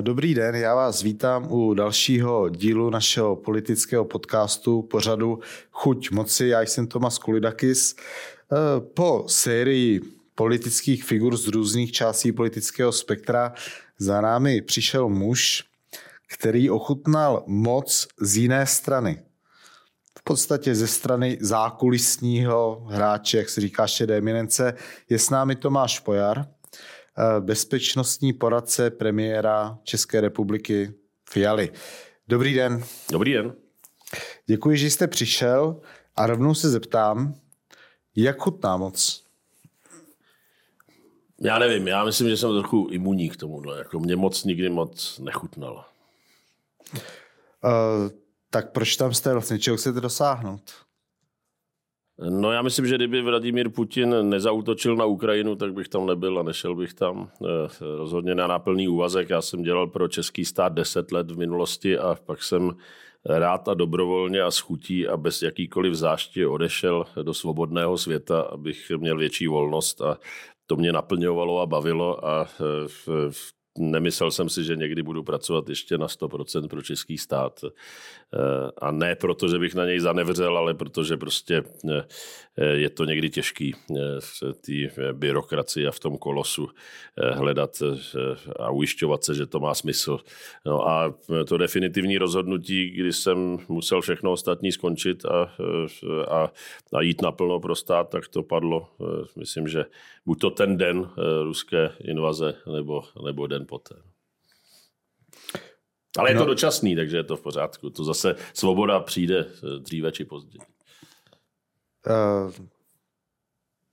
Dobrý den, já vás vítám u dalšího dílu našeho politického podcastu pořadu Chuť moci. Já jsem Tomas Kulidakis. Po sérii politických figur z různých částí politického spektra za námi přišel muž, který ochutnal moc z jiné strany. V podstatě ze strany zákulisního hráče, jak se říká šedé eminence, je s námi Tomáš Pojar, Eh, bezpečnostní poradce premiéra České republiky Fialy. Dobrý den. Dobrý den. Děkuji, že jste přišel a rovnou se zeptám, jak chutná moc? Já nevím, já myslím, že jsem trochu imunní k tomuhle. Jako mě moc nikdy moc nechutnalo. Uh, tak proč tam jste vlastně? Čeho chcete dosáhnout? No já myslím, že kdyby Vladimír Putin nezautočil na Ukrajinu, tak bych tam nebyl a nešel bych tam. Eh, rozhodně na náplný úvazek. Já jsem dělal pro český stát 10 let v minulosti a pak jsem rád a dobrovolně a schutí a bez jakýkoliv zášti odešel do svobodného světa, abych měl větší volnost a to mě naplňovalo a bavilo a eh, nemyslel jsem si, že někdy budu pracovat ještě na 100% pro český stát. Eh, a ne proto, že bych na něj zanevřel, ale protože prostě eh, je to někdy těžký eh, v té byrokracii a v tom kolosu hledat a ujišťovat se, že to má smysl. No a to definitivní rozhodnutí, kdy jsem musel všechno ostatní skončit a, a, a jít naplno pro stát, tak to padlo, myslím, že buď to ten den ruské invaze, nebo, nebo den poté. Ale je to no. dočasný, takže je to v pořádku. To zase svoboda přijde eh, dříve či později. Uh,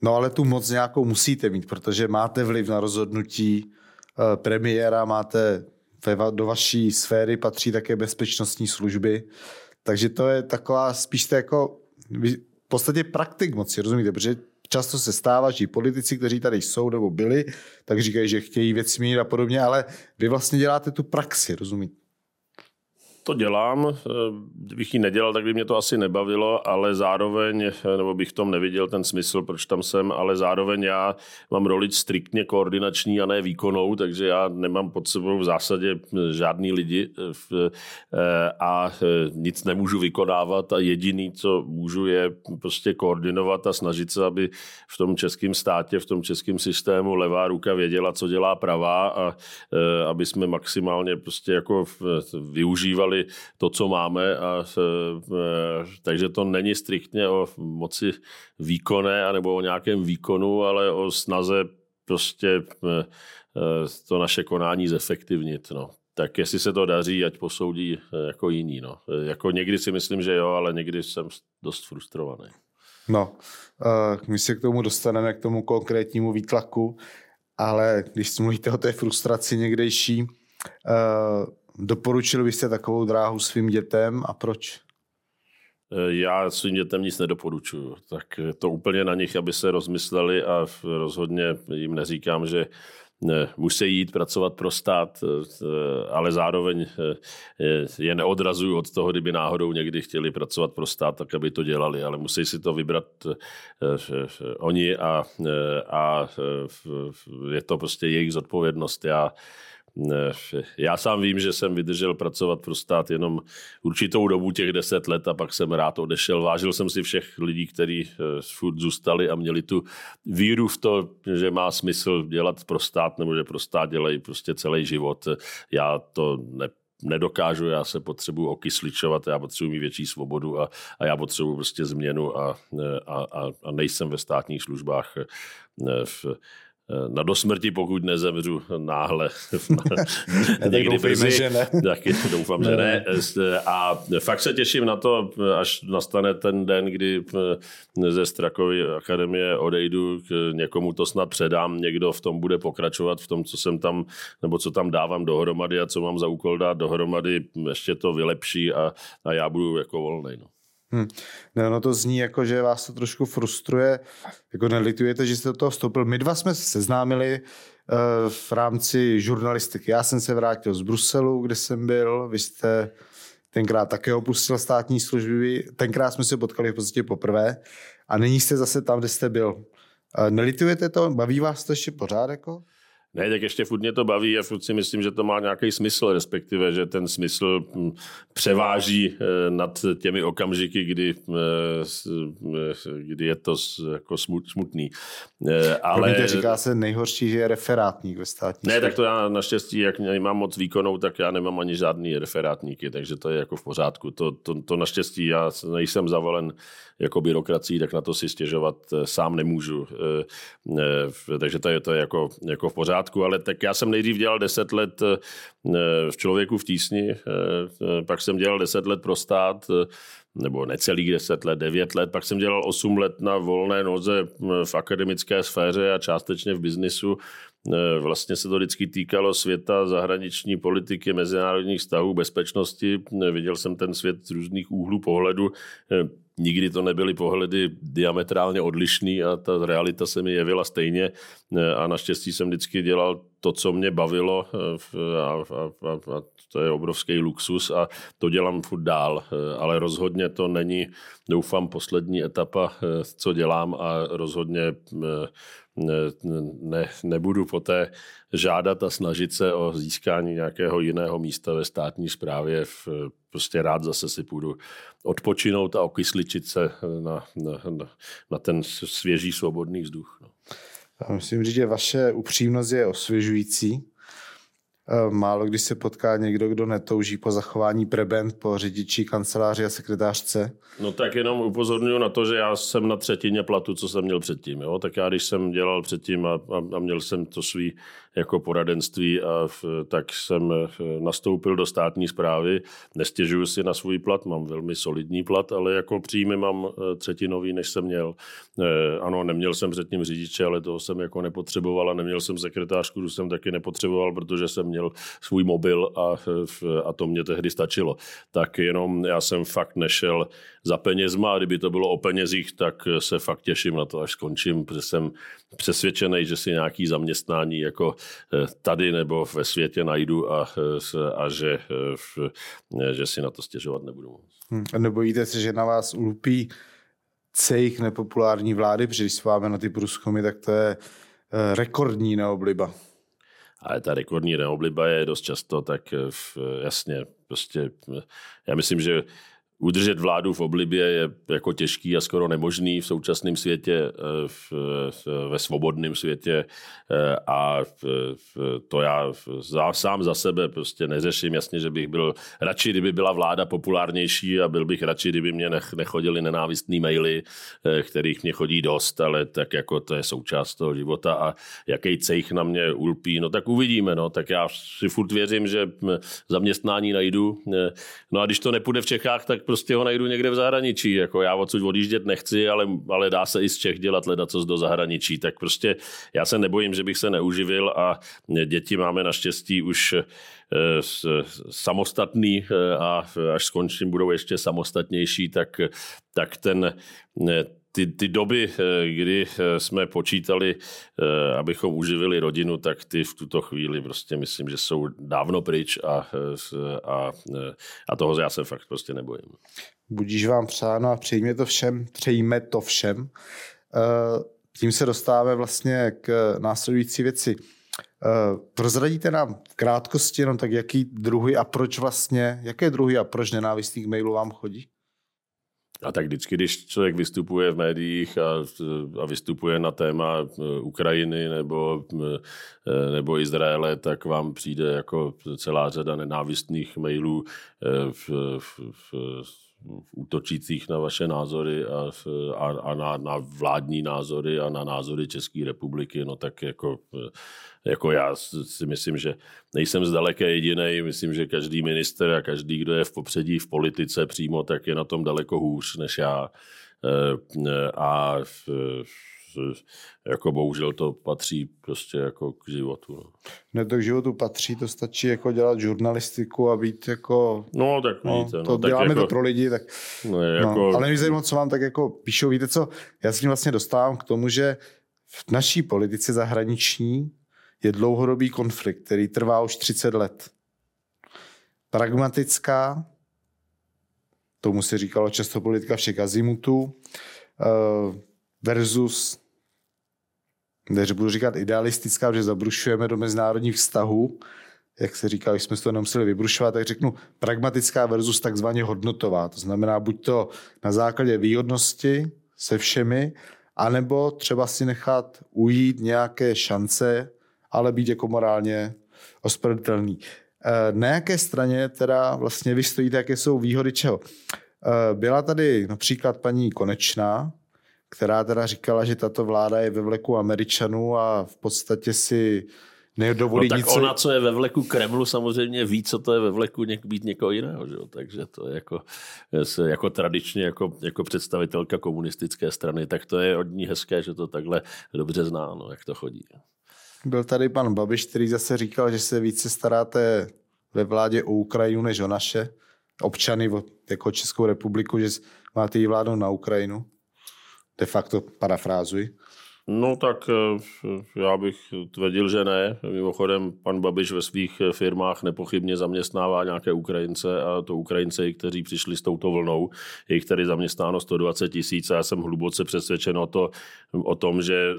no ale tu moc nějakou musíte mít, protože máte vliv na rozhodnutí uh, premiéra, máte ve, do vaší sféry patří také bezpečnostní služby, takže to je taková spíš to jako v podstatě praktik moci, rozumíte? Protože často se stává, že politici, kteří tady jsou nebo byli, tak říkají, že chtějí věci měnit a podobně, ale vy vlastně děláte tu praxi, rozumíte? To dělám. Eh, kdybych ji nedělal, tak by mě to asi nebavilo, ale zároveň, eh, nebo bych tom neviděl ten smysl, proč tam jsem, ale zároveň já mám roli striktně koordinační a ne výkonou, takže já nemám pod sebou v zásadě eh, žádný lidi a nic nemůžu vykonávat a jediný, co můžu, je prostě koordinovat a snažit se, aby v tom českém státě, v tom českém systému levá ruka věděla, co dělá pravá a aby jsme maximálně prostě jako využívali využili to, co máme. A, e, takže to není striktně o moci výkonné anebo o nějakém výkonu, ale o snaze prostě e, e, to naše konání zefektivnit. No. Tak jestli se to daří, ať posoudí jako jiní. No. Jako někdy si myslím, že jo, ale někdy jsem dost frustrovaný. No, my se k tomu dostaneme, k tomu konkrétnímu výtlaku, ale když mluvíte o té frustraci někdejší, Doporučil byste takovou dráhu svým dětem a proč? Eh, já svým dětem nic nedoporučuju. Tak to úplně na nich, aby se rozmysleli a rozhodně jim neříkám, že ne, musí jít pracovat pro stát, eh, ale zároveň eh, je neodrazuju od toho, kdyby náhodou někdy chtěli pracovat pro stát, tak aby to dělali, ale musí si to vybrat oni a, a je to prostě jejich zodpovědnost. Já já sám vím, že jsem vydržel pracovat pro stát jenom určitou dobu, těch deset let a pak jsem rád odešel. Vážil jsem si všech lidí, kteří eh, furt zůstali a měli tu víru v to, že má smysl dělat pro stát nebo že pro stát dělají prostě celý život. Já to ne, nedokážu, já se potřebuji okysličovat, já potřebuji mít větší svobodu a, a já potřebuji prostě změnu a, a, a, a nejsem ve státních službách eh, v, Eh, na dosmrti, pokud nezemřu náhle. Někdy doufejme, že ne. Taky doufám, že ne. A fakt se těším na to, až nastane ten den, kdy eh, ze Strakovy akademie odejdu, k někomu to snad předám, někdo v tom bude pokračovat, v tom, co jsem tam, nebo co tam dávám dohromady a co mám za úkol dát dohromady, ještě to vylepší a, a já budu jako volný. No. Hmm. No, no to zní jako, že vás to trošku frustruje. Jako nelitujete, že jste do toho vstoupil. My dva jsme se seznámili uh, v rámci žurnalistiky. Já jsem se vrátil z Bruselu, kde jsem byl. Vy jste tenkrát také opustil státní služby. Tenkrát jsme se potkali v podstatě poprvé. A nyní jste zase tam, kde jste byl. Uh, nelitujete to? Baví vás to ještě pořád? Jako? Ne, tak ještě furt mě to baví a furt si myslím, že to má nějaký smysl, respektive, že ten smysl hm, převáží eh, nad těmi okamžiky, kdy, eh, kdy je to jako smutný. Eh, ale... Promiňte, říká se nejhorší, že je referátník ve státní Ne, tak to já naštěstí, jak nemám moc výkonou, tak já nemám ani žádný referátníky, takže to je jako v pořádku. To, to, to naštěstí já nejsem zavolen jako byrokracií, tak na to si stěžovat sám nemůžu. Takže to je, to je jako, jako v pořádku pořádku, ale tak já jsem nejdřív dělal 10 let eh, v člověku v tísni, eh, eh, pak jsem dělal 10 let pro stát, nebo necelých 10 let, 9 let, pak jsem dělal 8 let na volné noze v akademické sféře a částečně v biznisu. Vlastně se to vždycky týkalo světa zahraniční politiky, mezinárodních vztahů, bezpečnosti. Viděl jsem ten svět z různých úhlů pohledu. Nikdy to nebyly pohledy diametrálně odlišný a ta realita se mi jevila stejně a naštěstí jsem vždycky dělal to, co mě bavilo a, a, a, a to je obrovský luxus a to dělám furt dál, ale rozhodně to není, doufám, poslední etapa, co dělám a rozhodně ne, nebudu poté žádat a snažit se o získání nějakého jiného místa ve státní správě. Prostě rád zase si půjdu odpočinout a okysličit se na, na, na ten svěží svobodný vzduch. Myslím říct, že vaše upřímnost je osvěžující. Eh, málo když se potká někdo, kdo netouží po zachování prebend, po řidiči, kanceláři a sekretářce. No tak jenom upozorňuji na to, že já jsem na třetině platu, co jsem měl předtím. Jo? Tak já, když jsem dělal předtím a, a, a měl jsem to svý jako poradenství, a v, tak jsem eh, nastoupil do státní zprávy. Nestěžuju si na svůj plat, mám velmi solidní plat, ale jako příjmy mám eh, třetinový, než jsem měl. Ano, neměl jsem předtím řidiče, ale toho jsem jako nepotřeboval a neměl jsem sekretářku, tu jsem taky nepotřeboval, protože jsem měl svůj mobil a, a to mě tehdy stačilo. Tak jenom já jsem fakt nešel za penězma a kdyby to bylo o penězích, tak se fakt těším na to, až skončím, protože jsem přesvědčený, že si nějaký zaměstnání jako eh, tady nebo ve světě najdu a, eh, a že, eh, že si na to stěžovat nebudu moc. Hmm. A nebojíte se, že na vás ulpí cejch nepopulární vlády, protože když s vámi na ty průzkumy, tak to je rekordní neobliba ale ta rekordní neobliba je dost často tak jasně, prostě já myslím, že Udržet vládu v oblibě je jako těžký a skoro nemožný v současném světě, eh, v, ve svobodném světě eh, a to já sám za sebe prostě neřeším. Jasně, že bych byl radši, kdyby byla vláda populárnější a byl bych radši, kdyby mě nechodili nenávistný maily, eh, kterých mě chodí dost, ale tak jako to je součást toho života a jaký cejch na mě ulpí, no tak uvidíme, no tak já si furt věřím, že zaměstnání najdu. No a když to nepůjde v Čechách, tak prostě ho najdu někde v zahraničí. Jako já odsud odjíždět nechci, ale, ale dá se i z Čech dělat ledacos do zahraničí. Tak prostě já se nebojím, že bych se neuživil a děti máme naštěstí už eh, samostatný eh, a až skončím, budou ještě samostatnější, tak, tak ten, eh, ty, ty doby, eh, kdy eh, jsme počítali, eh, abychom uživili rodinu, tak ty v tuto chvíli prostě myslím, že jsou dávno pryč a, a, a toho já se fakt prostě nebojím. Budíš vám přáno a přejme to všem, přejme to všem. Tím se dostáváme vlastně k následující věci. Prozradíte nám v krátkosti jenom tak, jaký druhy a proč vlastně, jaké druhy a proč nenávistných mailů vám chodí? A tak vždycky, když člověk vystupuje v médiích a, a vystupuje na téma e, Ukrajiny nebo, e, nebo Izraele, tak vám přijde jako celá řada nenávistných mailů e, v, v, v, útočících na vaše názory a, a, a na, na vládní názory a na názory České republiky, no tak jako jako já si myslím, že nejsem zdaleka jediný. Myslím, že každý minister a každý, kdo je v popředí v politice přímo, tak je na tom daleko hůř než já. Eh, a jako bohužel to patří prostě jako k životu. No. Ne, to k životu patří, to stačí jako dělat žurnalistiku a být jako... No, tak no, víte. No, to tak děláme jako, to pro lidi, tak... No, jako... no, ale mě zajímalo, co vám tak jako píšou. Víte co, já se tím vlastně dostávám k tomu, že v naší politice zahraniční je dlouhodobý konflikt, který trvá už 30 let. Pragmatická, tomu se říkalo často politika všech azimutů, eh, versus než budu říkat idealistická, že zabrušujeme do mezinárodních vztahů, jak se říká, když jsme to nemuseli vybrušovat, tak řeknu pragmatická versus takzvaně hodnotová. To znamená buď to na základě výhodnosti se všemi, anebo třeba si nechat ujít nějaké šance, ale být jako morálně ospravedlný. Eh, na jaké straně teda vlastně vy stojíte, jaké jsou výhody čeho? Eh, byla tady například paní Konečná, která teda říkala, že tato vláda je ve vleku Američanů a v podstatě si nedovolí no, tak nic. ona, co je ve vleku Kremlu, samozřejmě ví, co to je ve vleku něk, být někoho jiného. Že? Takže to je jako, se jako tradičně jako, jako představitelka komunistické strany, tak to je od ní hezké, že to takhle dobře zná, no, jak to chodí. Byl tady pan Babiš, který zase říkal, že se více staráte ve vládě o Ukrajinu než o naše občany, jako Českou republiku, že máte jí vládu na Ukrajinu. De facto parafrázuji. No tak eh, já bych tvrdil, že ne. Mimochodem, pan Babiš ve svých firmách nepochybně zaměstnává nějaké Ukrajince a to Ukrajince, kteří přišli s touto vlnou, jejich tady zaměstnáno 120 tisíc a já jsem hluboce přesvědčen o, to, o tom, že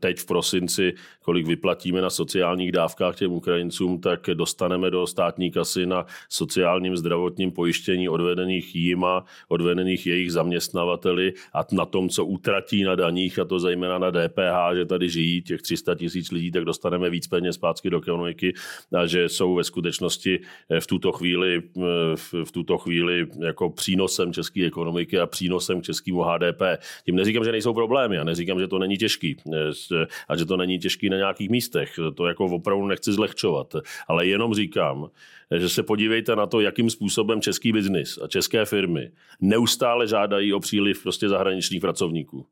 teď v prosinci, kolik vyplatíme na sociálních dávkách těm Ukrajincům, tak dostaneme do státní kasy na sociálním zdravotním pojištění odvedených jima, odvedených jejich zaměstnavateli a na tom, co utratí na daních a to zejména na na DPH, že tady žijí těch 300 tisíc lidí, tak dostaneme víc peněz zpátky do ekonomiky a že jsou ve skutečnosti eh, v tuto chvíli, eh, v tuto chvíli jako přínosem české ekonomiky a přínosem k českému HDP. Tím neříkám, že nejsou problémy a neříkám, že to není těžký eh, a že to není těžký na nějakých místech. To jako opravdu nechci zlehčovat, ale jenom říkám, že se podívejte na to, jakým způsobem český biznis a české firmy neustále žádají o příliv prostě zahraničních pracovníků.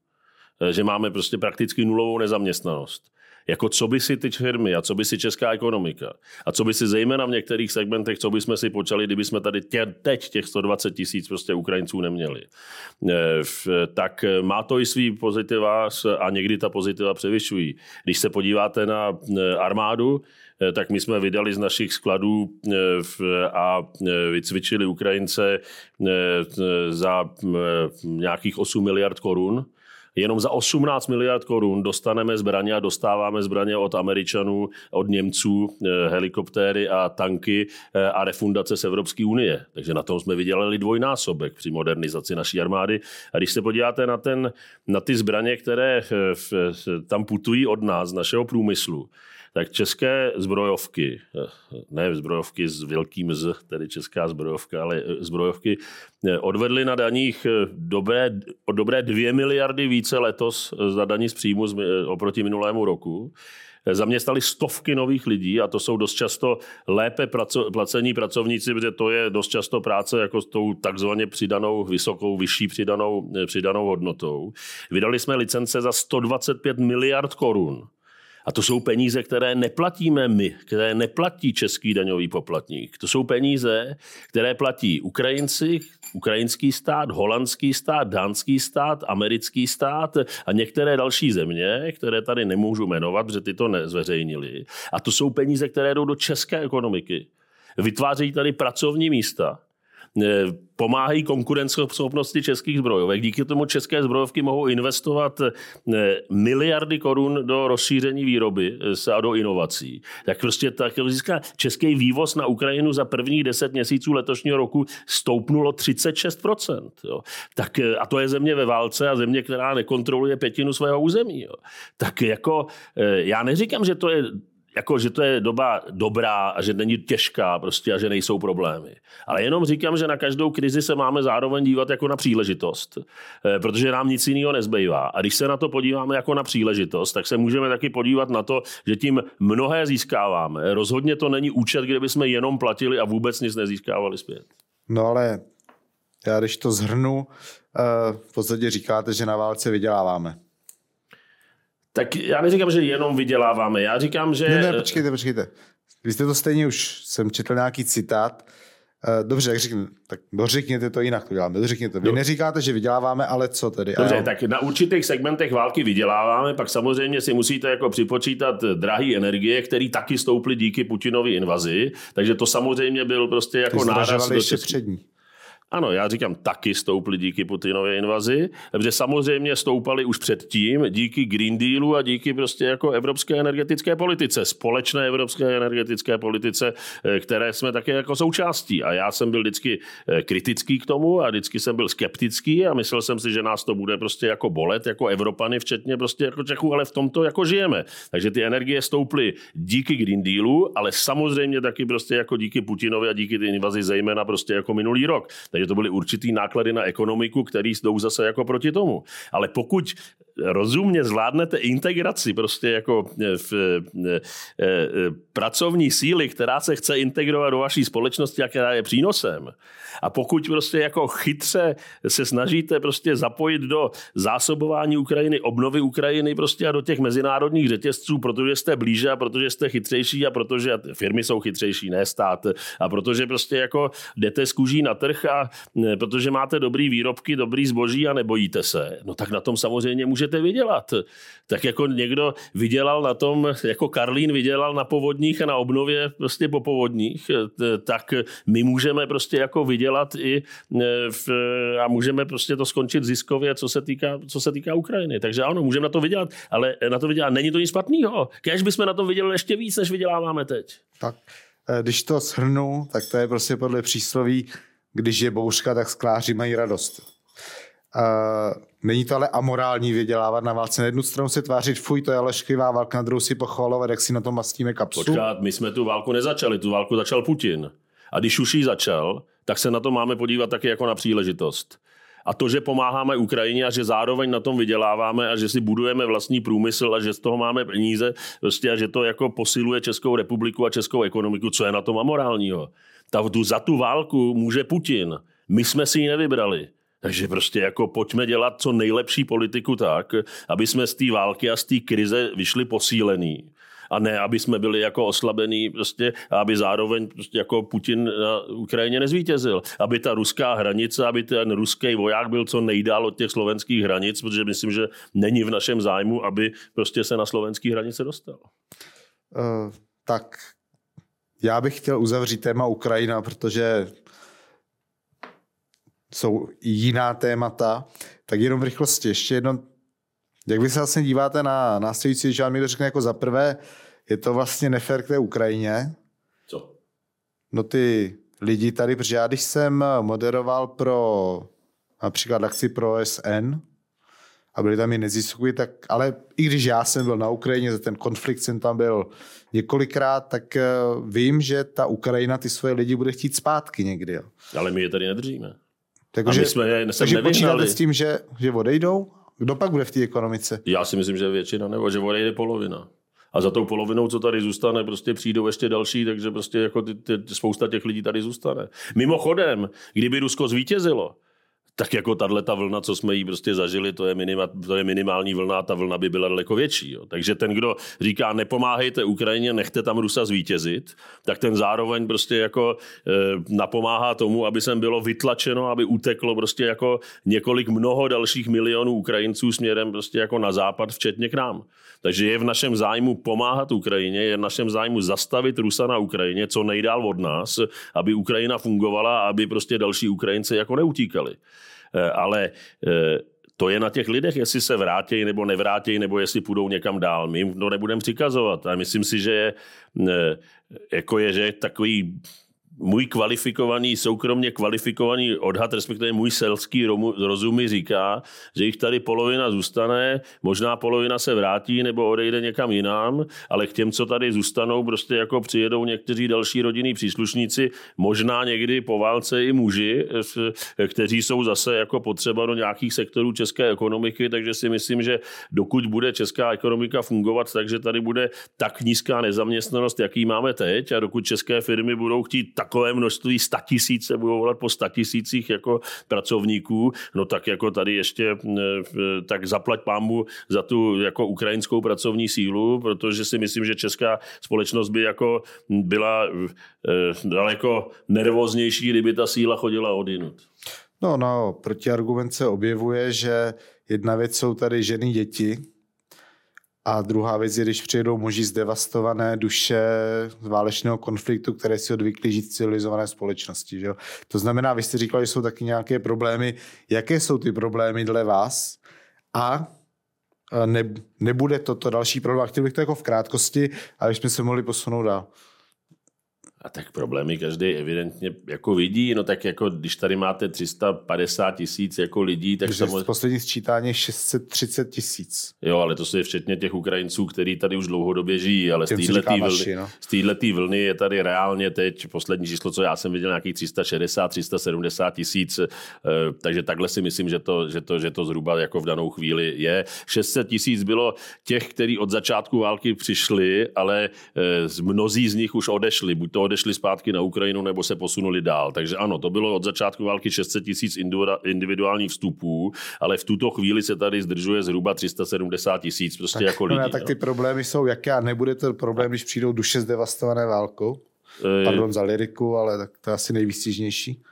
Eh, že máme prostě prakticky nulovou nezaměstnanost. Jako co by si ty firmy a co by si česká ekonomika a co by si zejména v některých segmentech, co by jsme si počali, kdyby jsme tady tě, teď těch 120 tisíc prostě Ukrajinců neměli. Eh, tak má to i svý pozitiva a někdy ta pozitiva převyšují. Když se podíváte na eh, armádu, tak my jsme vydali z našich skladů a vycvičili Ukrajince za nějakých 8 miliard korun Jenom za 18 miliard korun dostaneme zbraně a dostáváme zbraně od Američanů, od Němců, eh, helikoptéry a tanky eh, a refundace z Evropské unie. Takže na tom jsme vydělali dvojnásobek při modernizaci naší armády. A když se podíváte na, ten, na ty zbraně, které eh, tam putují od nás, z našeho průmyslu, tak české zbrojovky, ne zbrojovky s velkým z, tedy česká zbrojovka, ale zbrojovky eh, odvedly na daních eh, dobré, dobré 2 miliardy více letos za daní z příjmu eh, oproti minulému roku zaměstnali stovky nových lidí a to jsou dost často lépe praco- placení pracovníci, protože to je dost často práce jako s tou takzvaně přidanou, vysokou, vyšší přidanou, přidanou hodnotou. Vydali jsme licence za 125 miliard korun a to jsou peníze, které neplatíme my, které neplatí český daňový poplatník. To jsou peníze, které platí Ukrajinci, ukrajinský stát, holandský stát, dánský stát, americký stát a některé další země, které tady nemůžu jmenovat, protože ty to nezveřejnili. A to jsou peníze, které jdou do české ekonomiky. Vytvářejí tady pracovní místa pomáhají konkurenceschopnosti českých zbrojovek. Díky tomu české zbrojovky mohou investovat eh, miliardy korun do rozšíření výroby eh, a do inovací. Tak prostě tak získá český vývoz na Ukrajinu za prvních deset měsíců letošního roku stoupnulo 36%. Jo. Tak, a to je země ve válce a země, která nekontroluje pětinu svého území. Jo. Tak jako já neříkám, že to je jako, že to je doba dobrá a že není těžká prostě a že nejsou problémy. Ale jenom říkám, že na každou krizi se máme zároveň dívat jako na příležitost, eh, protože nám nic jiného nezbývá. A když se na to podíváme jako na příležitost, tak se můžeme taky podívat na to, že tím mnohé získáváme. Rozhodně to není účet, kde bychom jenom platili a vůbec nic nezískávali zpět. No ale já když to zhrnu, eh, v podstatě říkáte, že na válce vyděláváme. Tak já neříkám, že jenom vyděláváme. Já říkám, že... Ne, ne, počkejte, počkejte. Vy jste to stejně už, jsem četl nějaký citát. Eh, dobře, tak řekněte, tak dořekněte to jinak, to děláme. Dořekněte. Vy neříkáte, že vyděláváme, ale co tedy? Dobře, tak na určitých segmentech války vyděláváme, pak samozřejmě si musíte jako připočítat drahé energie, které taky stouply díky Putinovy invazi, takže to samozřejmě byl prostě jako náraz do ještě přední. Ano, já říkám, taky stouply díky Putinově invazi, protože samozřejmě stoupaly už předtím díky Green Dealu a díky prostě jako evropské energetické politice, společné evropské energetické politice, eh, které jsme také jako součástí. A já jsem byl vždycky eh, kritický k tomu a vždycky jsem byl skeptický a myslel jsem si, že nás to bude prostě jako bolet, jako Evropany, včetně prostě jako Čechů, ale v tomto jako žijeme. Takže ty energie stouply díky Green Dealu, ale samozřejmě taky prostě jako díky Putinovi a díky ty invazi zejména prostě jako minulý rok. Takže to byly určitý náklady na ekonomiku, který jdou zase jako proti tomu. Ale pokud rozumně zvládnete integraci prostě jako eh, v, eh, eh, pracovní síly, která se chce integrovat do vaší společnosti a která je přínosem. A pokud prostě jako chytře se snažíte prostě zapojit do zásobování Ukrajiny, obnovy Ukrajiny prostě a do těch mezinárodních řetězců, protože jste blíže a protože jste chytřejší a protože firmy jsou chytřejší, ne stát. A protože prostě jako jdete z kůží na trh a protože máte dobrý výrobky, dobrý zboží a nebojíte se, no tak na tom samozřejmě můžete vydělat. Tak jako někdo vydělal na tom, jako Karlín vydělal na povodních a na obnově prostě po povodních, tak my můžeme prostě jako vydělat i v, a můžeme prostě to skončit ziskově, co se týká, co se týká Ukrajiny. Takže ano, můžeme na to vydělat, ale na to vydělat není to nic špatného. Kéž bychom na tom vydělali ještě víc, než vyděláváme teď. Tak, eh, když to shrnu, tak to je prostě podle přísloví, když je bouřka, tak skláři mají radost. Uh, není to ale amorální vydělávat na válce. Na jednu stranu se tvářit, fuj, to je ale šklivá válka, na druhou si pochvalovat, jak si na tom mastíme kapsu. Počkat, my jsme tu válku nezačali, tu válku začal Putin. A když už ji začal, tak se na to máme podívat taky jako na příležitost. A to, že pomáháme Ukrajině a že zároveň na tom vyděláváme a že si budujeme vlastní průmysl a že z toho máme peníze prostě a že to jako posiluje Českou republiku a českou ekonomiku, co je na tom amorálního. Ta, tu, za tu válku může Putin. My jsme si ji nevybrali. Takže prostě jako pojďme dělat co nejlepší politiku tak, aby jsme z té války a z té krize vyšli posílený a ne, aby jsme byli jako oslabení prostě, a aby zároveň prostě jako Putin na Ukrajině nezvítězil. Aby ta ruská hranice, aby ten ruský voják byl co nejdál od těch slovenských hranic, protože myslím, že není v našem zájmu, aby prostě se na slovenské hranice dostal. Uh, tak já bych chtěl uzavřít téma Ukrajina, protože jsou jiná témata. Tak jenom v rychlosti. Ještě jedno, jak vy se vlastně díváte na následující, že vám někdo řekne jako za prvé, je to vlastně nefér k té Ukrajině. Co? No ty lidi tady, protože já když jsem moderoval pro například akci pro SN a byli tam i neziskují, tak ale i když já jsem byl na Ukrajině, za ten konflikt jsem tam byl několikrát, tak eh, vím, že ta Ukrajina ty svoje lidi bude chtít zpátky někdy. Jo. Ale my je tady nedržíme. Takže, jsme je takže počítáte s tím, že, že odejdou? Kdo pak bude v té ekonomice? Já si myslím, že většina, nebo že odejde polovina. A za tou polovinou, co tady zůstane, prostě přijdou ještě další, takže prostě jako ty, ty, spousta těch lidí tady zůstane. Mimochodem, kdyby Rusko zvítězilo, tak jako tahle ta vlna, co jsme jí prostě zažili, to je, minima, to je minimální vlna ta vlna by byla daleko větší. Jo. Takže ten, kdo říká, nepomáhejte Ukrajině, nechte tam Rusa zvítězit, tak ten zároveň prostě jako e, napomáhá tomu, aby sem bylo vytlačeno, aby uteklo prostě jako několik mnoho dalších milionů Ukrajinců směrem prostě jako na západ, včetně k nám. Takže je v našem zájmu pomáhat Ukrajině, je v našem zájmu zastavit Rusa na Ukrajině, co nejdál od nás, aby Ukrajina fungovala a aby prostě další Ukrajinci jako neutíkali. Eh, ale eh, to je na těch lidech, jestli se vrátí nebo nevrátí, nebo jestli půjdou někam dál. My jim to nebudeme přikazovat. A myslím si, že je, eh, jako je, že takový můj kvalifikovaný, soukromně kvalifikovaný odhad, respektive můj selský rozum říká, že jich tady polovina zůstane, možná polovina se vrátí nebo odejde někam jinam, ale k těm, co tady zůstanou, prostě jako přijedou někteří další rodinní příslušníci, možná někdy po válce i muži, kteří jsou zase jako potřeba do nějakých sektorů české ekonomiky, takže si myslím, že dokud bude česká ekonomika fungovat, takže tady bude tak nízká nezaměstnanost, jaký máme teď a dokud české firmy budou chtít tak takové množství statisíce, budou volat po statisících jako pracovníků, no tak jako tady ještě, tak zaplať pámu za tu jako ukrajinskou pracovní sílu, protože si myslím, že česká společnost by jako byla e, daleko nervóznější, kdyby ta síla chodila odinut. No, no, protiargument se objevuje, že jedna věc jsou tady ženy, děti, A druhá věc je, když přijedou muži z devastované duše z válečného konfliktu, které si odvykli žít v civilizované společnosti. Že? To znamená, vy jste říkali, že jsou taky nějaké problémy. Jaké jsou ty problémy dle vás? A ne, nebude to to další problém. Chtěl bych to jako v krátkosti, ale jsme se mohli posunout dál. A tak problémy každý evidentně jako vidí, no tak jako když tady máte 350 tisíc jako lidí, tak samozřejmě... Poslední sčítání 630 tisíc. Jo, ale to je včetně těch Ukrajinců, kteří tady už dlouhodobě žijí, ale Těm z této vlny, no. z vlny je tady reálně teď poslední číslo, co já jsem viděl, nějakých 360, 370 tisíc, eh, takže takhle si myslím, že to, že to, že to zhruba jako v danou chvíli je. 600 tisíc bylo těch, kteří od začátku války přišli, ale eh, mnozí z nich už odešli, buď to odešli odešli zpátky na Ukrajinu nebo se posunuli dál. Takže ano, to bylo od začátku války 600 tisíc individuálních vstupů, ale v tuto chvíli se tady zdržuje zhruba 370 tisíc prostě tak, jako lidí. No, tak ty no. problémy jsou jaké a nebude to problém, když přijdou duše zdevastované válkou? E... Pardon za liriku, ale tak to je asi nejvýstižnější.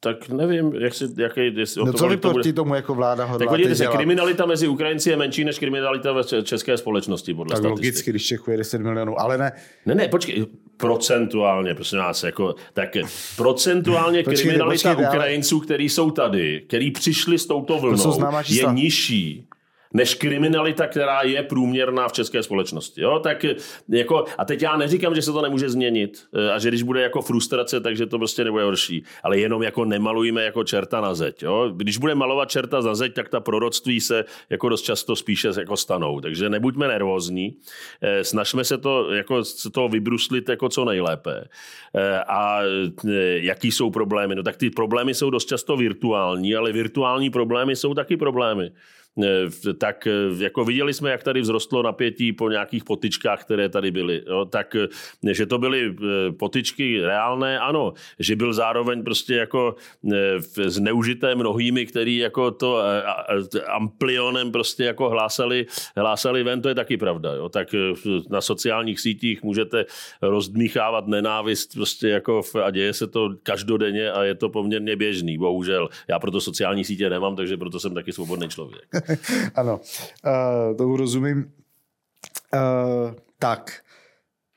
Tak nevím, jak si, jaký... Jestli no co vy proti bude... tomu jako vláda hodláte Tak podívejte se, kriminalita mezi Ukrajinci je menší než kriminalita ve české společnosti, podle Tak statistik. logicky, když Čechů je 10 milionů, ale ne. Ne, ne, počkej, procentuálně, prosím vás, jako, tak procentuálně počkej, kriminalita počkej, Ukrajinců, ale... kteří jsou tady, kteří přišli s touto vlnou, je nižší než kriminalita, která je průměrná v české společnosti. Jo? Tak jako, a teď já neříkám, že se to nemůže změnit eh, a že když bude jako frustrace, takže to prostě nebude horší. Ale jenom jako nemalujme jako čerta na zeď. Jo? Když bude malovat čerta za zeď, tak ta proroctví se jako dost často spíše jako stanou. Takže nebuďme nervózní, eh, snažme se to, jako, se to vybruslit jako co nejlépe. Eh, a jaký jsou problémy? No tak ty problémy jsou dost často virtuální, ale virtuální problémy jsou taky problémy. Eh, tak eh, jako viděli jsme, jak tady vzrostlo napětí po nějakých potičkách, které tady byly. Jo, tak, eh, že to byly potičky reálné, ano. Že byl zároveň prostě jako zneužité mnohými, který jako to amplionem prostě jako hlásali, hlásali ven, to je taky pravda. Jo. Tak na sociálních sítích můžete rozdmíchávat nenávist prostě jako a děje se to každodenně a je to poměrně běžný, bohužel. Já proto sociální sítě nemám, takže proto jsem taky svobodný člověk. ano, uh, tomu rozumím. Uh, tak,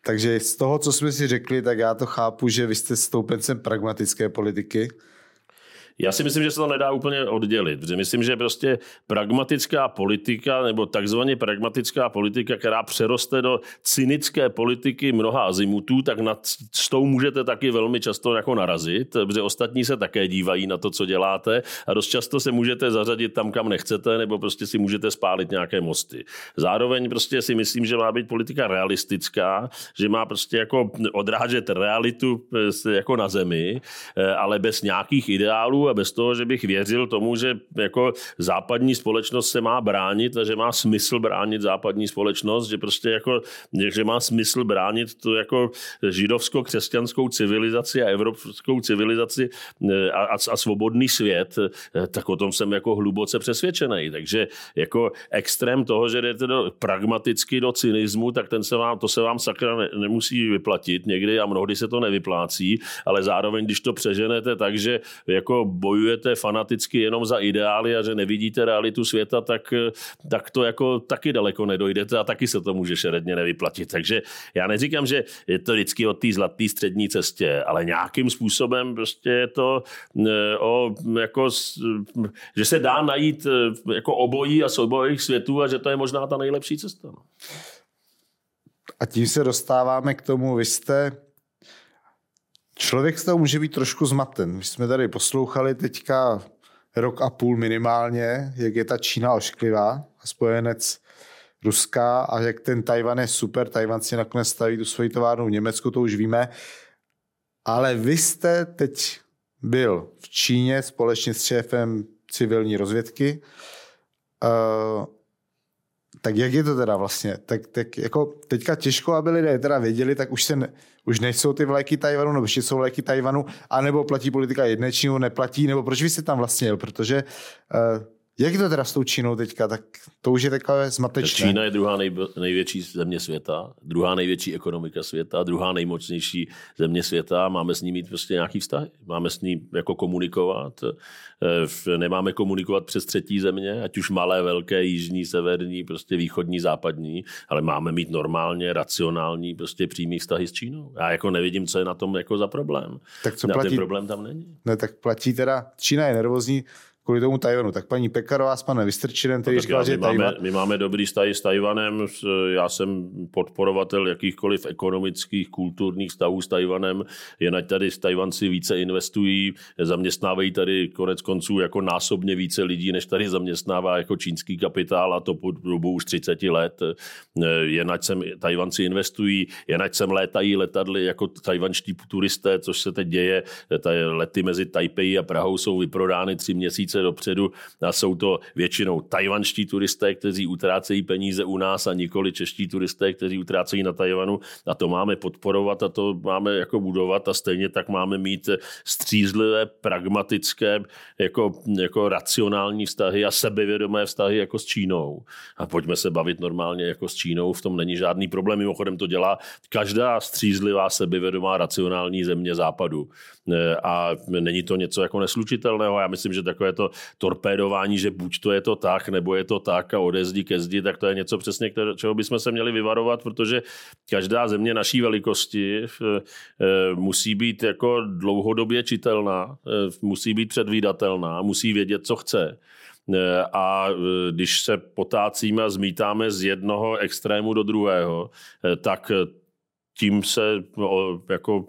takže z toho, co jsme si řekli, tak já to chápu, že vy jste stoupencem pragmatické politiky. Já si myslím, že se to nedá úplně oddělit. Protože myslím, že prostě pragmatická politika nebo takzvaně pragmatická politika, která přeroste do cynické politiky mnoha azimutů, tak nad, s tou můžete taky velmi často jako narazit, protože ostatní se také dívají na to, co děláte a dost často se můžete zařadit tam, kam nechcete, nebo prostě si můžete spálit nějaké mosty. Zároveň prostě si myslím, že má být politika realistická, že má prostě jako odrážet realitu eh, jako na zemi, eh, ale bez nějakých ideálů a bez toho, že bych věřil tomu, že jako západní společnost se má bránit a že má smysl bránit západní společnost, že prostě jako, že má smysl bránit tu jako židovsko-křesťanskou civilizaci a evropskou civilizaci eh, a, a, a svobodný svět, eh, tak o tom jsem jako hluboce přesvědčený. Takže jako extrém toho, že jdete do, pragmaticky do cynismu, tak ten se vám, to se vám sakra ne, nemusí vyplatit někdy a mnohdy se to nevyplácí, ale zároveň, když to přeženete tak, že jako bojujete fanaticky jenom za ideály a že nevidíte realitu světa, tak, tak to jako taky daleko nedojdete a taky se to může šeredně nevyplatit. Takže já neříkám, že je to vždycky o té zlaté střední cestě, ale nějakým způsobem prostě je to eh, o, jako, že se dá najít eh, jako obojí a soubojích světů a že to je možná ta nejlepší cesta. No. A tím se dostáváme k tomu, vy jste Člověk z toho může být trošku zmaten. My jsme tady poslouchali teďka rok a půl minimálně, jak je ta Čína ošklivá a spojenec Ruska a jak ten Tajvan je super. Tajvan si nakonec staví tu svoji továrnu v Německu, to už víme. Ale vy jste teď byl v Číně společně s šéfem civilní rozvědky. Uh, tak jak je to teda vlastně? Tak, tak jako teďka těžko, aby lidé teda věděli, tak už se ne, už nejsou ty vlajky Tajvanu, nebo ještě jsou vlajky Tajvanu, anebo platí politika jedné neplatí, nebo proč vy jste tam vlastně jel? Protože uh, Jak je to teda s tou Čínou teďka? Tak to už je takové zmatečné. Čína je druhá nej, největší země světa, druhá největší ekonomika světa, druhá nejmocnější země světa. Máme s ní mít prostě nějaký vztah. Máme s ní jako komunikovat. Eh, nemáme komunikovat přes třetí země, ať už malé, velké, jižní, severní, prostě východní, západní, ale máme mít normálně, racionální, prostě přímý vztahy s Čínou. Já jako nevidím, co je na tom jako za problém. Tak co platí? Ten problém tam není. Ne, tak platí teda, Čína je nervózní, kvůli tomu Tajvanu. Tak paní Pekarová s panem Vystrčinem, který no, říkal, že máme, Tajvan... my máme dobrý vztahy s Tajvanem. Já jsem podporovatel jakýchkoliv ekonomických, kulturních vztahů s Tajvanem. Jen tady s Tajvanci více investují, zaměstnávají tady konec konců jako násobně více lidí, než tady zaměstnává jako čínský kapitál a to po dobu už 30 let. Jen ať sem Tajvanci investují, jen ať sem létají letadly jako tajvanští turisté, což se teď děje. Lety mezi Taipei a Prahou jsou vyprodány tři měsíce dopředu a jsou to většinou tajvanští turisté, kteří utrácejí peníze u nás a nikoli čeští turisté, kteří utrácejí na Tajvanu a to máme podporovat a to máme jako budovat a stejně tak máme mít střízlivé, pragmatické, jako, jako racionální vztahy a sebevědomé vztahy jako s Čínou. A pojďme se bavit normálně jako s Čínou, v tom není žádný problém. Mimochodem to dělá každá střízlivá, sebevědomá, racionální země západu. E, a není to něco jako neslučitelného. Já myslím, že takové to torpédování, že buď to je to tak, nebo je to tak a ode zdi ke zdi, tak to je něco přesně, čeho bychom se měli vyvarovat, protože každá země naší velikosti e, musí být jako dlouhodobě čitelná, e, musí být předvídatelná, musí vědět, co chce. A když se potácíme a zmítáme z jednoho extrému do druhého, tak tím se jako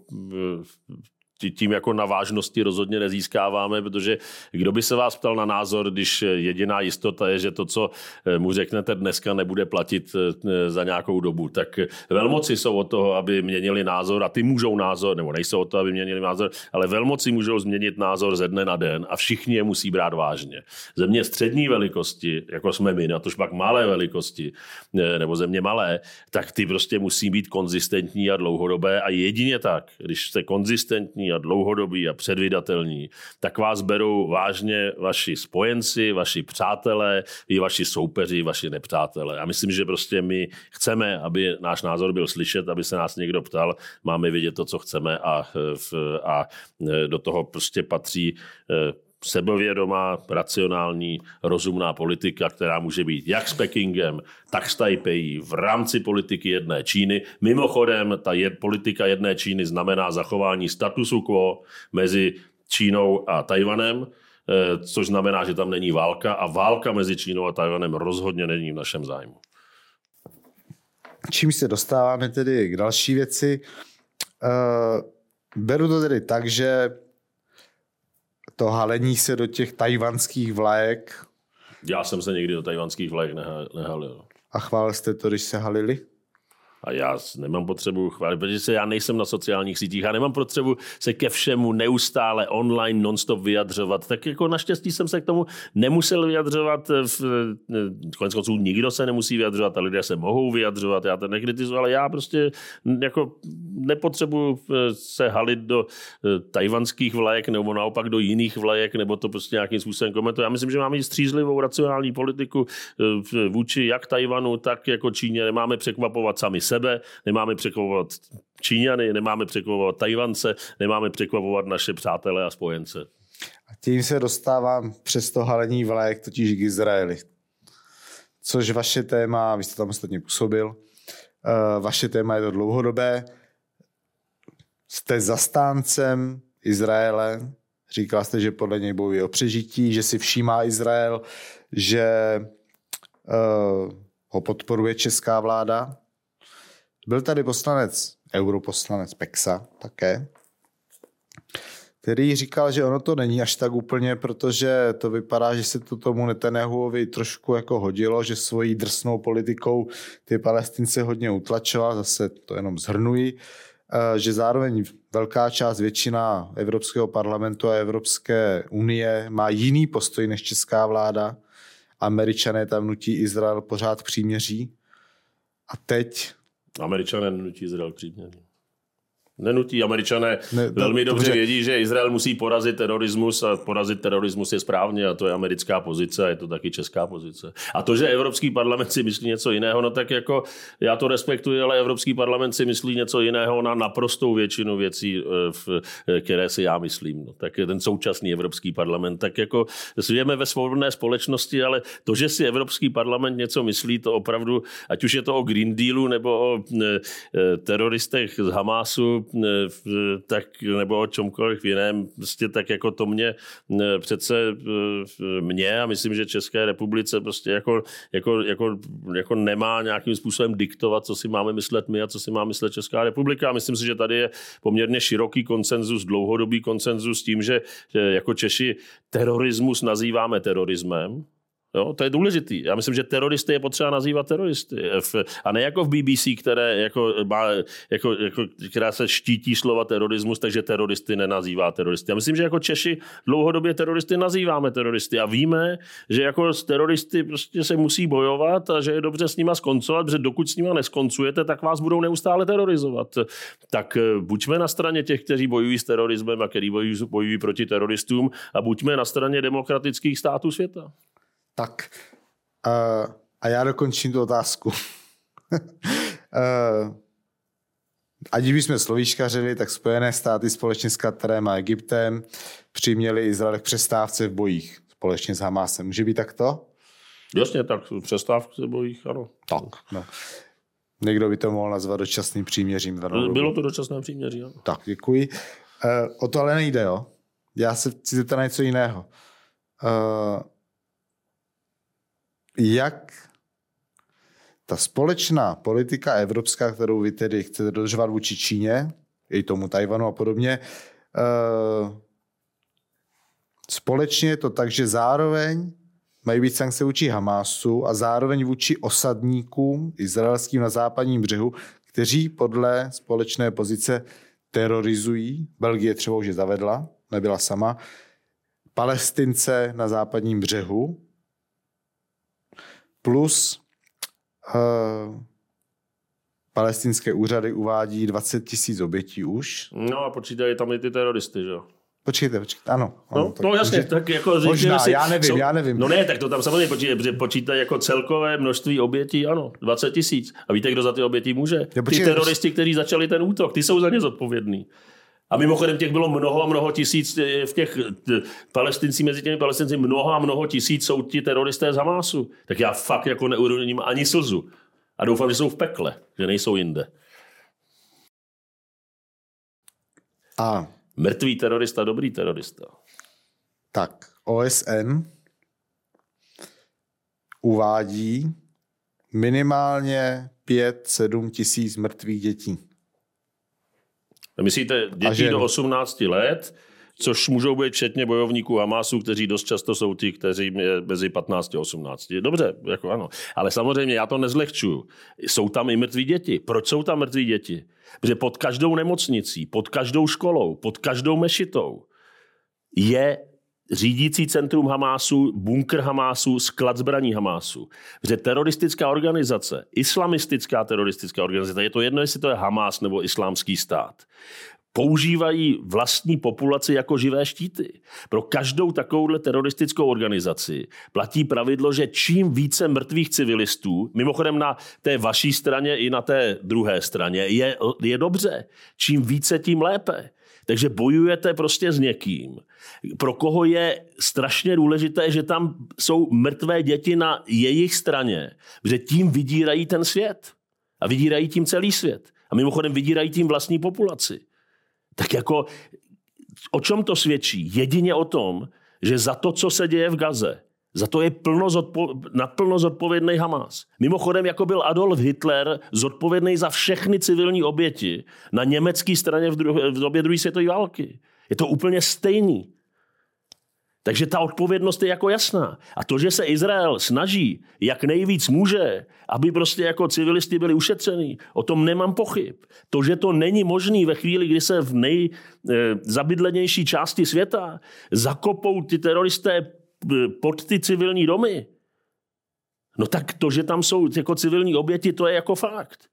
tím jako na vážnosti rozhodně nezískáváme, protože kdo by se vás ptal na názor, když jediná jistota je, že to, co eh, mu řeknete dneska, nebude platit eh, za nějakou dobu. Tak velmoci jsou o toho, aby měnili názor a ty můžou názor, nebo nejsou o to, aby měnili názor, ale velmoci můžou změnit názor ze dne na den a všichni je musí brát vážně. Země střední velikosti, jako jsme my, na tož pak malé velikosti, eh, nebo země malé, tak ty prostě musí být konzistentní a dlouhodobé a jedině tak, když jste konzistentní a dlouhodobí a předvydatelní, tak vás berou vážně vaši spojenci, vaši přátelé, i vaši soupeři, vaši nepřátelé. A myslím, že prostě my chceme, aby náš názor byl slyšet, aby se nás někdo ptal, máme vidět to, co chceme a, a do toho prostě patří eh, sebevědomá, racionální, rozumná politika, která může být jak s Pekingem, tak s Taipei v rámci politiky jedné Číny. Mimochodem, ta je, politika jedné Číny znamená zachování statusu quo mezi Čínou a Tajvanem, eh, což znamená, že tam není válka a válka mezi Čínou a Tajvanem rozhodně není v našem zájmu. Čím se dostáváme tedy k další věci. Uh, beru to tedy tak, že to halení se do těch tajvanských vlajek. Já jsem se někdy do tajvanských vlajek nehalil. A chválil jste to, když se halili? A já nemám potřebu chválit, protože se já nejsem na sociálních sítích a nemám potřebu se ke všemu neustále online nonstop vyjadřovat. Tak jako naštěstí jsem se k tomu nemusel vyjadřovat. V, konec konců nikdo se nemusí vyjadřovat a lidé se mohou vyjadřovat. Já to nekritizuji, ale já prostě jako nepotřebuji eh, se halit do eh, tajvanských vlajek nebo naopak do jiných vlajek nebo to prostě nějakým způsobem komentovat. Já myslím, že máme střízlivou racionální politiku eh, vůči jak Tajvanu, tak jako Číně. Nemáme překvapovat sami sebe, nemáme překvapovat Číňany, nemáme překvapovat Tajvance, nemáme překvapovat naše přátelé a spojence. A tím se dostávám přes to halení vlajek totiž k Izraeli. Což vaše téma, vy jste tam ostatně působil, vaše téma je to dlouhodobé. Jste zastáncem Izraele, říkal jste, že podle něj bojuje o přežití, že si všímá Izrael, že uh, ho podporuje česká vláda. Byl tady poslanec, europoslanec Pexa také, který říkal, že ono to není až tak úplně, protože to vypadá, že se to tomu Netanyahuovi trošku jako hodilo, že svojí drsnou politikou ty palestince hodně utlačoval, zase to jenom zhrnuji, že zároveň velká část, většina Evropského parlamentu a Evropské unie má jiný postoj než česká vláda. Američané tam nutí Izrael pořád příměří. A teď Američané nutí Izrael příměří. Nenutí. Američané ne, to, velmi dobře, dobře vědí, že Izrael musí porazit terorismus a porazit terorismus je správně a to je americká pozice a je to taky česká pozice. A to, že Evropský parlament si myslí něco jiného, no tak jako já to respektuji, ale Evropský parlament si myslí něco jiného na naprostou většinu věcí, eh, v, eh, které si já myslím. No, tak ten současný Evropský parlament, tak jako žijeme ve svobodné společnosti, ale to, že si Evropský parlament něco myslí, to opravdu, ať už je to o Green Dealu nebo o eh, teroristech z Hamásu, tak, nebo o čomkoliv jiném, prostě tak jako to mě přece mě a myslím, že České republice prostě jako, jako, jako, jako nemá nějakým způsobem diktovat, co si máme myslet my a co si má myslet Česká republika. A myslím si, že tady je poměrně široký konsenzus, dlouhodobý konsenzus tím, že jako Češi terorismus nazýváme terorismem, Jo, to je důležitý. Já myslím, že teroristy je potřeba nazývat teroristy. A ne jako v BBC, které jako má, jako, jako, která se štítí slova terorismus, takže teroristy nenazývá teroristy. Já myslím, že jako Češi dlouhodobě teroristy nazýváme teroristy a víme, že jako s teroristy prostě se musí bojovat a že je dobře s nima skoncovat, protože dokud s nima neskoncujete, tak vás budou neustále terorizovat. Tak eh, buďme na straně těch, kteří bojují s terorismem a kteří bojují, bojují proti teroristům a buďme na straně demokratických států světa. Tak uh, a já dokončím tu otázku. uh, ať bychom slovíčkařili, tak Spojené státy společně s Katarem a Egyptem přiměli Izrael k přestávce v bojích společně s Hamásem. Může být takto? Jasně, tak přestávce v bojích, ano. Tak, no. Někdo by to mohl nazvat dočasným příměřím. Bylo to dočasné příměří, ano. Tak, děkuji. Uh, o to ale nejde, jo? Já se chci zeptat na něco jiného. Uh, jak ta společná politika evropská, kterou vy tedy chcete dodržovat vůči Číně, i tomu Tajvanu a podobně, eh, společně je to tak, že zároveň mají být sankce vůči Hamásu a zároveň vůči osadníkům izraelským na západním břehu, kteří podle společné pozice terorizují, Belgie třeba už je zavedla, nebyla sama, palestince na západním břehu, Plus uh, palestinské úřady uvádí 20 tisíc obětí už. No a počítají tam i ty teroristy, že jo? Počkejte, počkejte, ano. ano no, tak, no jasně, tak jako... Možná, si, já nevím, co, já nevím. No ne, tak to tam samozřejmě počítají, protože počítají jako celkové množství obětí, ano, 20 tisíc. A víte, kdo za ty oběti může? Jo, ty teroristi, kteří začali ten útok, ty jsou za ně zodpovědní. A mimochodem těch bylo mnoho a mnoho tisíc eh, v těch eh, palestinci, mezi těmi palestinci mnoho a mnoho tisíc jsou ti teroristé z Hamásu. Tak já fakt jako neuroním ani slzu. A doufám, že jsou v pekle, že nejsou jinde. A mrtvý terorista, dobrý terorista. Tak, OSN uvádí minimálně 5-7 tisíc mrtvých dětí. Myslíte děti do 18 let, což můžou být včetně bojovníků Hamasu, kteří dost často jsou ti, kteří je mezi 15 a 18. Dobře, jako ano. Ale samozřejmě já to nezlehčuju. Jsou tam i mrtví děti. Proč jsou tam mrtví děti? Protože pod každou nemocnicí, pod každou školou, pod každou mešitou je řídící centrum Hamásu, bunkr Hamásu, sklad zbraní Hamásu. Protože teroristická organizace, islamistická teroristická organizace, je to jedno, jestli to je Hamás nebo islámský stát, používají vlastní populaci jako živé štíty. Pro každou takovouhle teroristickou organizaci platí pravidlo, že čím více mrtvých civilistů, mimochodem na té vaší straně i na té druhé straně, je, je dobře. Čím více, tím lépe. Takže bojujete prostě s někým, pro koho je strašně důležité, že tam jsou mrtvé děti na jejich straně, že tím vydírají ten svět. A vydírají tím celý svět. A mimochodem vydírají tím vlastní populaci. Tak jako, o čem to svědčí? Jedině o tom, že za to, co se děje v Gaze, za to je plno zodpo- naplno zodpovědný Hamas. Mimochodem, jako byl Adolf Hitler zodpovědný za všechny civilní oběti na německé straně v, dru- v době druhé světové války. Je to úplně stejný. Takže ta odpovědnost je jako jasná. A to, že se Izrael snaží, jak nejvíc může, aby prostě jako civilisti byli ušetření, o tom nemám pochyb. To, že to není možné ve chvíli, kdy se v nejzabydlenější části světa zakopou ty teroristé pod ty civilní domy, no tak to, že tam jsou jako civilní oběti, to je jako fakt.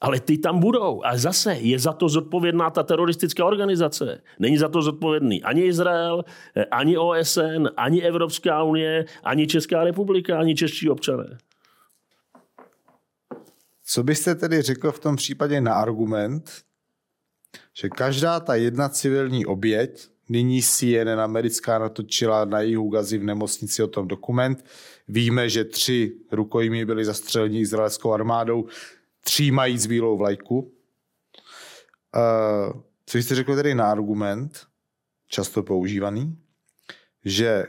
Ale ty tam budou. A zase je za to zodpovědná ta teroristická organizace. Není za to zodpovědný ani Izrael, ani OSN, ani Evropská unie, ani Česká republika, ani čeští občané. Co byste tedy řekl v tom případě na argument, že každá ta jedna civilní oběť, nyní CNN americká natočila na jihu Gazy v nemocnici o tom dokument, víme, že tři rukojmí byli zastřeleni izraelskou armádou, tří mají z bílou vlajku. Uh, co jste řekl tedy na argument, často používaný, že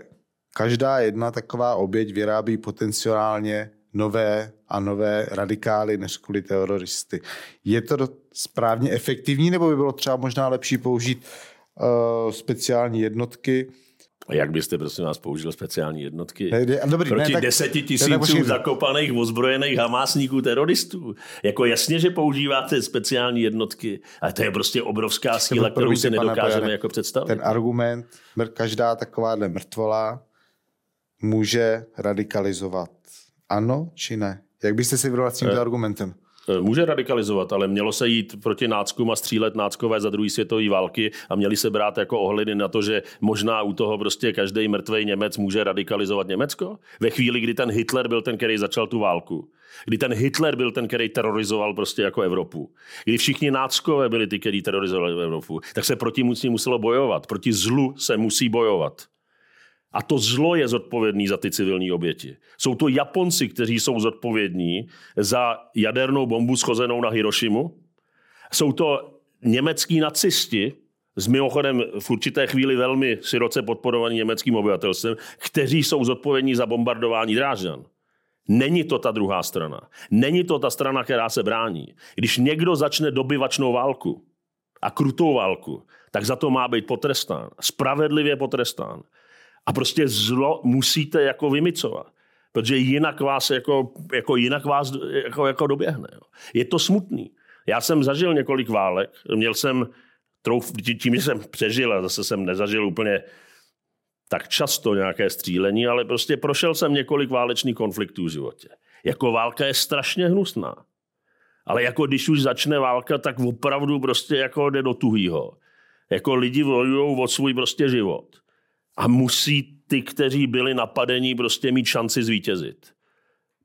každá jedna taková oběť vyrábí potenciálně nové a nové radikály než kvůli teroristy. Je to správně efektivní, nebo by bylo třeba možná lepší použít speciální jednotky, a jak byste, prosím vás, použil speciální jednotky? Ne, ne, dobrý, Proti ne, tak, deseti tisícům zakopaných ozbrojených hamásníků teroristů. Jako jasně, že používáte speciální jednotky, ale to je prostě obrovská síla, kterou si nedokážeme jako představit. Ten argument, každá takováhle mrtvola může radikalizovat. Ano či ne? Jak byste si vyrovnal s tímto eh, argumentem? Eh, může radikalizovat, ale mělo se jít proti náckům a střílet náckové za druhé světové války a měli se brát jako ohledy na to, že možná u toho prostě každý mrtvý Němec může radikalizovat Německo? Ve chvíli, kdy ten Hitler byl ten, který začal tu válku. Kdy ten Hitler byl ten, který terorizoval prostě jako Evropu. Kdy všichni náckové byli ty, kteří terorizovali Evropu. Tak se proti muselo bojovat. Proti zlu se musí bojovat. A to zlo je zodpovědný za ty civilní oběti. Jsou to Japonci, kteří jsou zodpovědní za jadernou bombu schozenou na Hirošimu. Jsou to německý nacisti, s mimochodem v určité chvíli velmi široce podporovaný německým obyvatelstvem, kteří jsou zodpovědní za bombardování Drážďan. Není to ta druhá strana. Není to ta strana, která se brání. Když někdo začne dobyvačnou válku a krutou válku, tak za to má být potrestán. Spravedlivě potrestán. A prostě zlo musíte jako vymicovat. Protože jinak vás, jako, jako jinak vás jako, jako doběhne. Jo. Je to smutný. Já jsem zažil několik válek. Měl jsem, trouf, tím, že jsem přežil a zase jsem nezažil úplně tak často nějaké střílení, ale prostě prošel jsem několik válečných konfliktů v životě. Jako válka je strašně hnusná. Ale jako když už začne válka, tak opravdu prostě jako jde do tuhýho. Jako lidi bojují o svůj prostě život a musí ty, kteří byli napadení, prostě mít šanci zvítězit.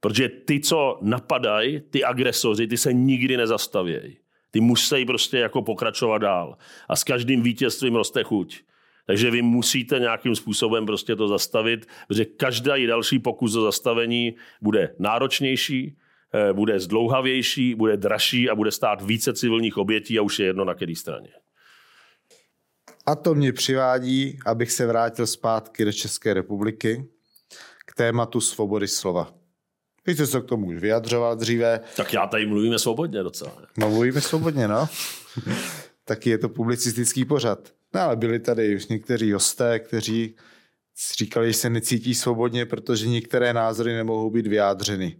Protože ty, co napadají, ty agresoři, ty se nikdy nezastavějí. Ty musí prostě jako pokračovat dál. A s každým vítězstvím roste chuť. Takže vy musíte nějakým způsobem prostě to zastavit, protože každý další pokus o zastavení bude náročnější, eh, bude zdlouhavější, bude dražší a bude stát více civilních obětí a už je jedno na které straně. A to mě přivádí, abych se vrátil zpátky do České republiky k tématu svobody slova. Vy jste se k tomu už vyjadřoval dříve. Tak já tady mluvíme svobodně docela. No mluvíme svobodně, no. Taky je to publicistický pořad. No ale byli tady už někteří hosté, kteří říkali, že se necítí svobodně, protože některé názory nemohou být vyjádřeny.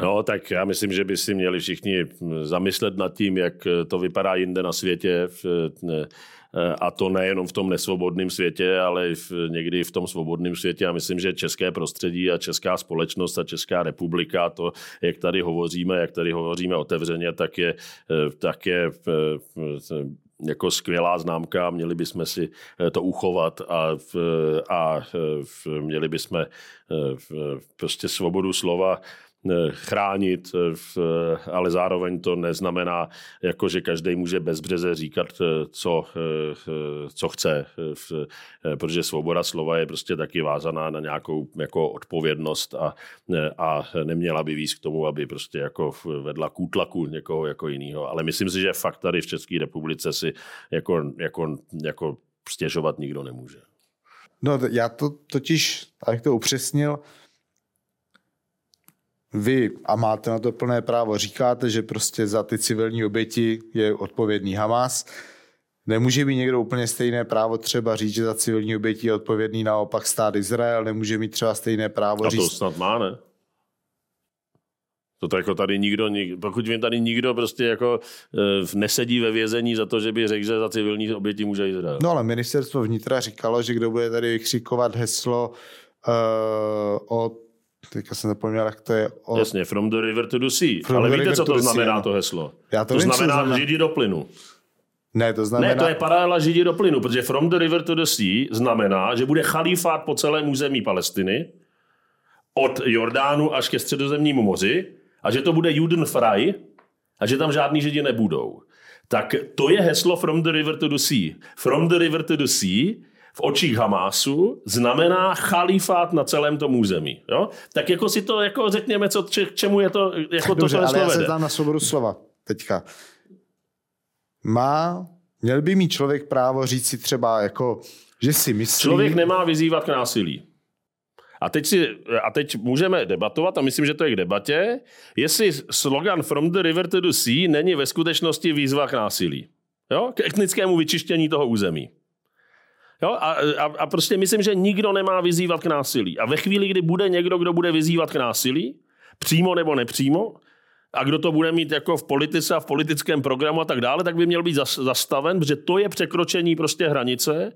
No, tak já myslím, že by si měli všichni zamyslet nad tím, jak to vypadá jinde na světě. Eh, a to nejenom v tom nesvobodném světě, ale v, někdy v tom svobodném světě. A myslím, že české prostředí a česká společnost a Česká republika, to, jak tady hovoříme, jak tady hovoříme otevřeně, tak je, eh, tak je eh, jako skvělá známka, měli bychom si to uchovat a, a měli bychom prostě svobodu slova chránit, eh, ale zároveň to neznamená, jako že každý může bezbřeze říkat, eh, co, co chce, protože svoboda slova je prostě taky vázaná na nějakou jako odpovědnost a, a neměla by víc k tomu, aby prostě jako vedla k útlaku někoho jako jiného. Ale myslím si, že fakt tady v České republice si jako, jako, jako stěžovat nikdo nemůže. No já to totiž, abych to upřesnil, vy, a máte na to plné právo, říkáte, že prostě za ty civilní oběti je odpovědný Hamas. Nemůže mít někdo úplně stejné právo třeba říct, že za civilní oběti je odpovědný naopak stát Izrael, nemůže mít třeba stejné právo a říct... to snad má, ne? To jako tady nikdo, pokud vím, tady nikdo prostě jako e, nesedí ve vězení za to, že by řekl, že za civilní oběti může Izrael. No ale ministerstvo vnitra říkalo, že kdo bude tady vykřikovat heslo uh, o teďka jsem zapomněl, jak to je. O... Jasně, from the river to the sea. From Ale víte, co to znamená sea, to heslo? Já to, to vím, znamená, znamená židi do plynu. Ne, to znamená... Ne, to je paralela židi do plynu, protože from the river to the sea znamená, že bude chalífát po celém území Palestiny, od Jordánu až ke středozemnímu moři, a že to bude Juden frei, a že tam žádní židi nebudou. Tak to je heslo from the river to the sea. From the river to the sea v očích Hamásu znamená chalífát na celém tom území. Jo? Tak jako si to jako řekněme, co, če, k čemu je to, jako Dobře, to ale já se tam na svobodu slova teďka. Má, měl by mít člověk právo říct si třeba jako, že si myslí... Člověk nemá vyzývat k násilí. A teď, si, a teď můžeme debatovat, a myslím, že to je k debatě, jestli slogan From the river to the sea není ve skutečnosti výzva k násilí. Jo? K etnickému vyčištění toho území. Jo? A, a, a prostě myslím, že nikdo nemá vyzývat k násilí. A ve chvíli, kdy bude někdo, kdo bude vyzývat k násilí, přímo nebo nepřímo, a kdo to bude mít jako v politice a v politickém programu a tak dále, tak by měl být zastaven, protože to je překročení prostě hranice,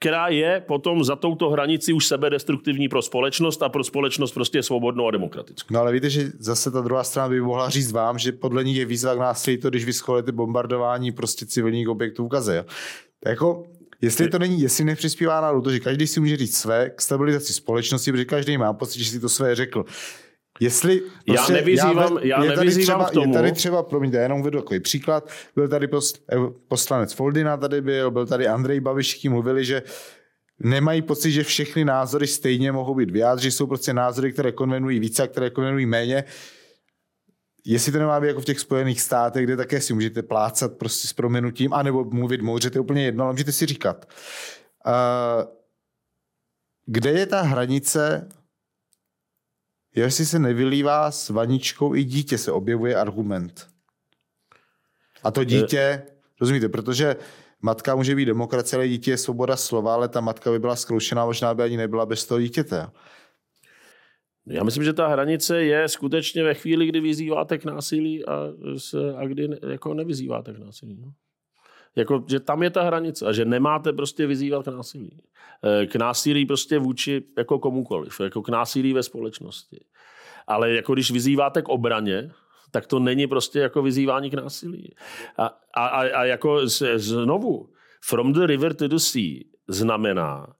která je potom za touto hranici už sebedestruktivní pro společnost a pro společnost prostě svobodnou a demokratickou. No ale víte, že zase ta druhá strana by mohla říct vám, že podle ní je výzva k násilí to, když vyscholete bombardování prostě civilních objektů v Gaze. Jako Jestli to není, jestli nepřispívá na to, že každý si může říct své k stabilizaci společnosti, protože každý má pocit, že si to své řekl. Jestli, prostě, já nevyzývám, já, já nevyzývám třeba, k tomu. Je tady třeba, promiňte, jenom uvedu takový příklad, byl tady eh, poslanec Foldina tady byl, byl tady Andrej Babiš, kým mluvili, že nemají pocit, že všechny názory stejně mohou být vyjádřeny, jsou prostě názory, které konvenují více a které konvenují méně. Jestli to nemá být jako v těch Spojených státech, kde také si můžete plácat prostě s proměnutím, anebo mluvit moudře, to je úplně jedno, ale můžete si říkat. Uh, kde je ta hranice jestli se nevylívá s vaničkou i dítě, se objevuje argument. A to dítě, rozumíte, protože matka může být demokracie, ale dítě je svoboda slova, ale ta matka by byla zkroušená, možná by ani nebyla bez toho dítěte. Já myslím, že ta hranice je skutečně ve chvíli, kdy vyzýváte k násilí a, a kdy jako nevyzýváte k násilí. No. Jako, že tam je ta hranice a že nemáte prostě vyzývat k násilí. Eh, k násilí prostě vůči jako komukoliv, jako k násilí ve společnosti. Ale jako když vyzýváte k obraně, tak to není prostě jako vyzývání k násilí. A, a, a jako znovu, from the river to the sea znamená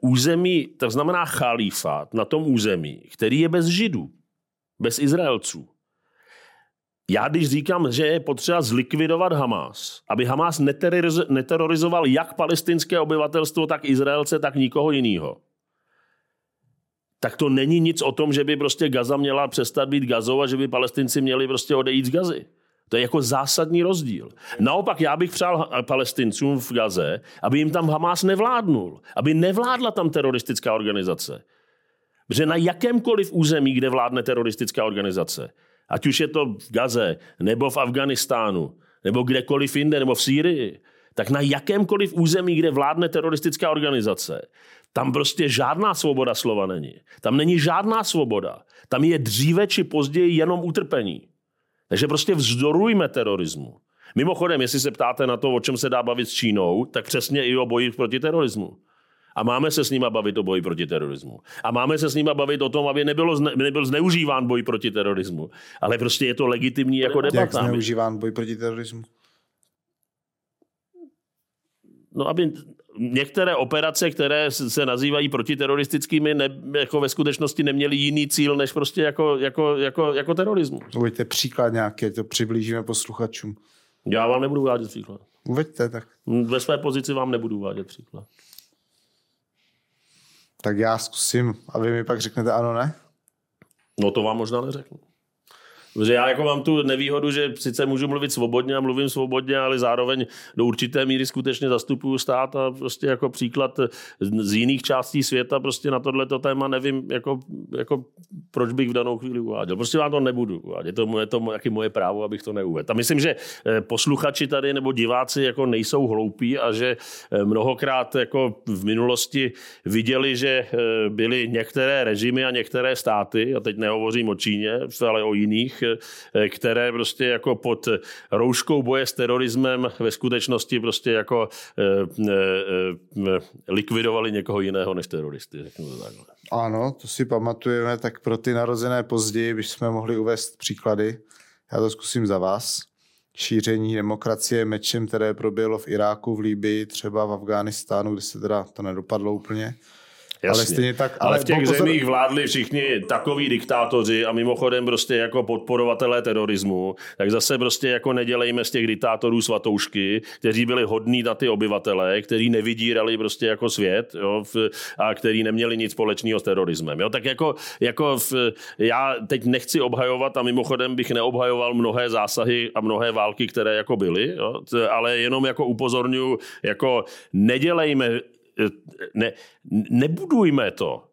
území, to znamená chalífát na tom území, který je bez židů, bez Izraelců. Já když říkám, že je potřeba zlikvidovat Hamas, aby Hamas neterorizoval jak palestinské obyvatelstvo, tak Izraelce, tak nikoho jiného, tak to není nic o tom, že by prostě Gaza měla přestat být Gazou a že by palestinci měli prostě odejít z Gazy. To je jako zásadní rozdíl. Naopak já bych přál palestincům v Gaze, aby jim tam Hamas nevládnul. Aby nevládla tam teroristická organizace. Protože na jakémkoliv území, kde vládne teroristická organizace, Ať už je to v Gaze, nebo v Afganistánu, nebo kdekoliv jinde, nebo v Sýrii, tak na jakémkoliv území, kde vládne teroristická organizace, tam prostě žádná svoboda slova není. Tam není žádná svoboda. Tam je dříve či později jenom utrpení. Takže prostě vzdorujme terorismu. Mimochodem, jestli se ptáte na to, o čem se dá bavit s Čínou, tak přesně i o boji proti terorismu. A máme se s nima bavit o boji proti terorismu. A máme se s nima bavit o tom, aby nebylo zne, nebyl zneužíván boj proti terorismu. Ale prostě je to legitimní jako debata. Jak zneužíván boj proti terorismu? No, aby některé operace, které se nazývají protiteroristickými, ne, jako ve skutečnosti neměly jiný cíl, než prostě jako, jako, jako, jako terorismus. Uveďte příklad nějaký, to přiblížíme posluchačům. Já vám nebudu uvádět příklad. Uveďte tak. Ve své pozici vám nebudu uvádět příklad. Tak já zkusím a vy mi pak řeknete ano, ne? No to vám možná neřeknu. Protože já jako mám tu nevýhodu, že sice můžu mluvit svobodně a mluvím svobodně, ale zároveň do určité míry skutečně zastupuju stát a prostě jako příklad z jiných částí světa prostě na tohleto téma nevím, jako, jako proč bych v danou chvíli uváděl. Prostě vám to nebudu uvádět. To je to jaký moje právo, abych to neuvedl. A myslím, že eh, posluchači tady nebo diváci jako nejsou hloupí a že eh, mnohokrát jako v minulosti viděli, že eh, byly některé režimy a některé státy, a teď nehovořím o Číně, ale o jiných které prostě jako pod rouškou boje s terorismem ve skutečnosti prostě jako likvidovali někoho jiného než teroristy, řeknu to takhle. Ano, to si pamatujeme, tak pro ty narozené později bychom mohli uvést příklady. Já to zkusím za vás. Šíření demokracie mečem, které proběhlo v Iráku, v Líbii, třeba v Afghánistánu, kde se teda to nedopadlo úplně. Jasně. Ale stejně tak. Ale, ale v těch pozor... zemích vládli všichni takoví diktátoři a mimochodem prostě jako podporovatelé terorismu, tak zase prostě jako nedělejme z těch diktátorů svatoušky, kteří byli hodní na ty obyvatele, kteří nevydírali prostě jako svět jo, a kteří neměli nic společného s terorismem. Jo. Tak jako, jako v, já teď nechci obhajovat a mimochodem bych neobhajoval mnohé zásahy a mnohé války, které jako byly, jo, ale jenom jako upozorňuji, jako nedělejme ne, nebudujme to,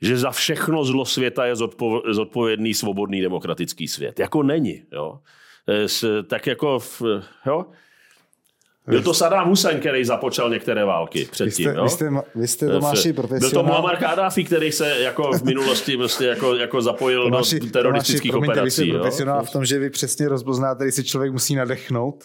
že za všechno zlo světa je zodpovědný svobodný demokratický svět. Jako není. Jo? Tak jako, v, jo? Byl to Saddam Hussein, který započal některé války předtím. Vy jste, jo? Vy jste, vy jste Tomáši profesionál. Byl to Muammar Gaddafi, který se jako v minulosti prostě jako, jako zapojil Tomáši, do teroristických Tomáši, promiňte, operací. Vy jste profesionál v tom, že vy přesně rozpoznáte, když se člověk musí nadechnout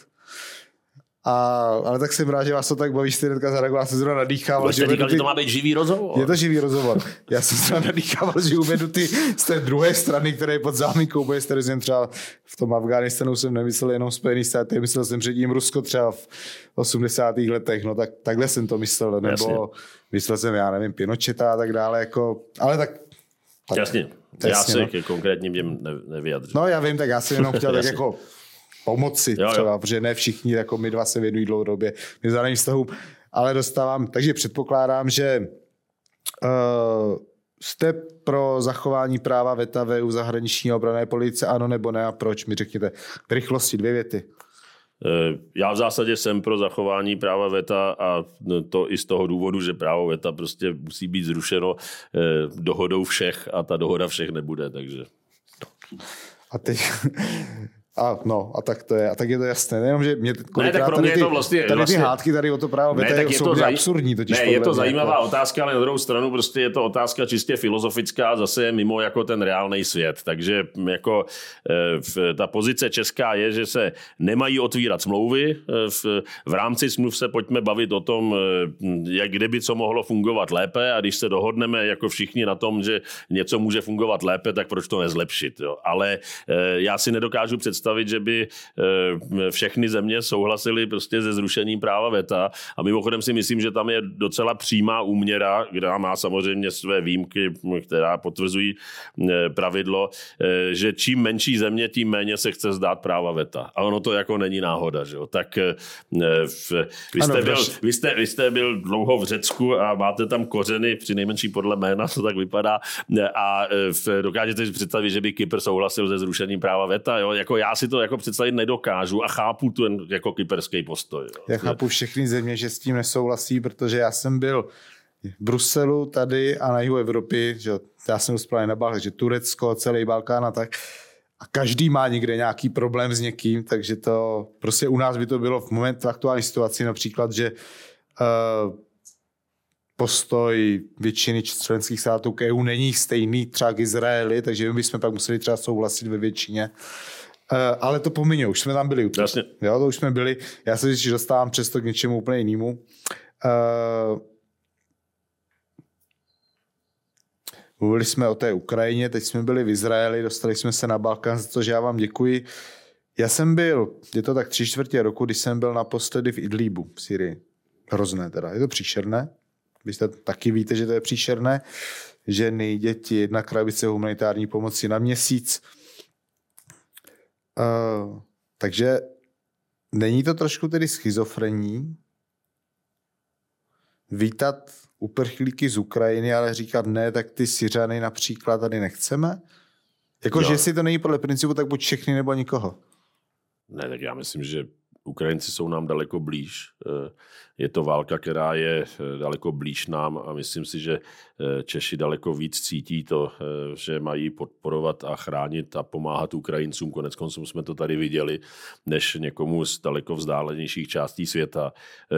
a, ale tak jsem rád, že vás to tak baví, jste hnedka zareagoval, jsem zrovna nadýchával. Jste říkal, ty... že to má být živý rozhovor. Je to živý rozhovor. Já jsem zrovna nadýchával, že uvedu ty z té druhé strany, které je pod záminkou boje s terorismem. Třeba v tom Afganistanu jsem nemyslel jenom Spojený státy, myslel jsem předtím Rusko třeba v 80. letech. No tak takhle jsem to myslel. Nebo Jasně. myslel jsem, já nevím, Pinocheta a tak dále. Jako, ale tak, tak Jasně. Jasně, já se no. ke konkrétním těm nevyjadřím. No já vím, tak já jsem jenom chtěl tak jako pomoci jo, třeba, jo. protože ne všichni, jako my dva se věnují dlouhodobě mezinárodním vztahům, ale dostávám, takže předpokládám, že uh, jste pro zachování práva VETA ve u zahraniční obrané politice, ano nebo ne a proč, mi řekněte. V rychlosti dvě věty. Eh, já v zásadě jsem pro zachování práva VETA a to i z toho důvodu, že právo VETA prostě musí být zrušeno eh, dohodou všech a ta dohoda všech nebude, takže... A teď a no, a tak to je, a tak je to jasné. Nejenom, že mě ne, tak pro mě je to vlastně, tady vlastně, ty hádky tady o to právo ne, tak je to zaj... absurdní. Totiž ne, je to zajímavá jako... otázka, ale na druhou stranu prostě je to otázka čistě filozofická, zase mimo jako ten reálný svět. Takže jako v, ta pozice česká je, že se nemají otvírat smlouvy. V, v rámci smluv se pojďme bavit o tom, jak kdyby co mohlo fungovat lépe a když se dohodneme jako všichni na tom, že něco může fungovat lépe, tak proč to nezlepšit. Jo? Ale já si nedokážu představit, představit, že by eh, všechny země souhlasily prostě se zrušením práva VETA. A mimochodem si myslím, že tam je docela přímá úměra, která má samozřejmě své výjimky, která potvrzují eh, pravidlo, eh, že čím menší země, tím méně se chce zdát práva VETA. A ono to jako není náhoda, že jo? Tak v, vy, jste ano, byl, vy, jste, vy jste byl dlouho v Řecku a máte tam kořeny, při nejmenší podle jména to tak vypadá, a dokážete si představit, že by Kypr souhlasil se zrušením práva VETA, jo? Jako já si to jako představit nedokážu a chápu ten jako kyperský postoj. Jo. Já chápu všechny země, že s tím nesouhlasí, protože já jsem byl v Bruselu tady a na jihu Evropy, že já jsem dospěl na Balkán, že Turecko, celý Balkán a tak. A každý má někde nějaký problém s někým, takže to prostě u nás by to bylo v momentu aktuální situaci například, že uh, postoj většiny členských států k EU není stejný třeba k Izraeli, takže my bychom pak museli třeba souhlasit ve většině. Uh, ale to pomině, už jsme tam byli. Jasně. Jo, to už jsme byli. Já se vždycky dostávám přesto k něčemu úplně jinému. Uh, mluvili jsme o té Ukrajině, teď jsme byli v Izraeli, dostali jsme se na Balkán, za to, že já vám děkuji. Já jsem byl, je to tak tři čtvrtě roku, když jsem byl naposledy v Idlíbu v Syrii. Hrozné teda, je to příšerné. Vy jste taky víte, že to je příšerné. Ženy, děti, jedna krabice humanitární pomoci na měsíc Uh, takže není to trošku tedy schizofrení vítat uprchlíky z Ukrajiny, ale říkat ne, tak ty Syřany například tady nechceme? Jako, jo. že si to není podle principu, tak buď všechny nebo nikoho. Ne, tak já myslím, že Ukrajinci jsou nám daleko blíž. Eh, je to válka, která je eh, daleko blíž nám a myslím si, že eh, Češi daleko víc cítí to, že mají podporovat a chránit a pomáhat Ukrajincům. Konec konců jsme to tady viděli, než někomu z daleko vzdálenějších částí světa.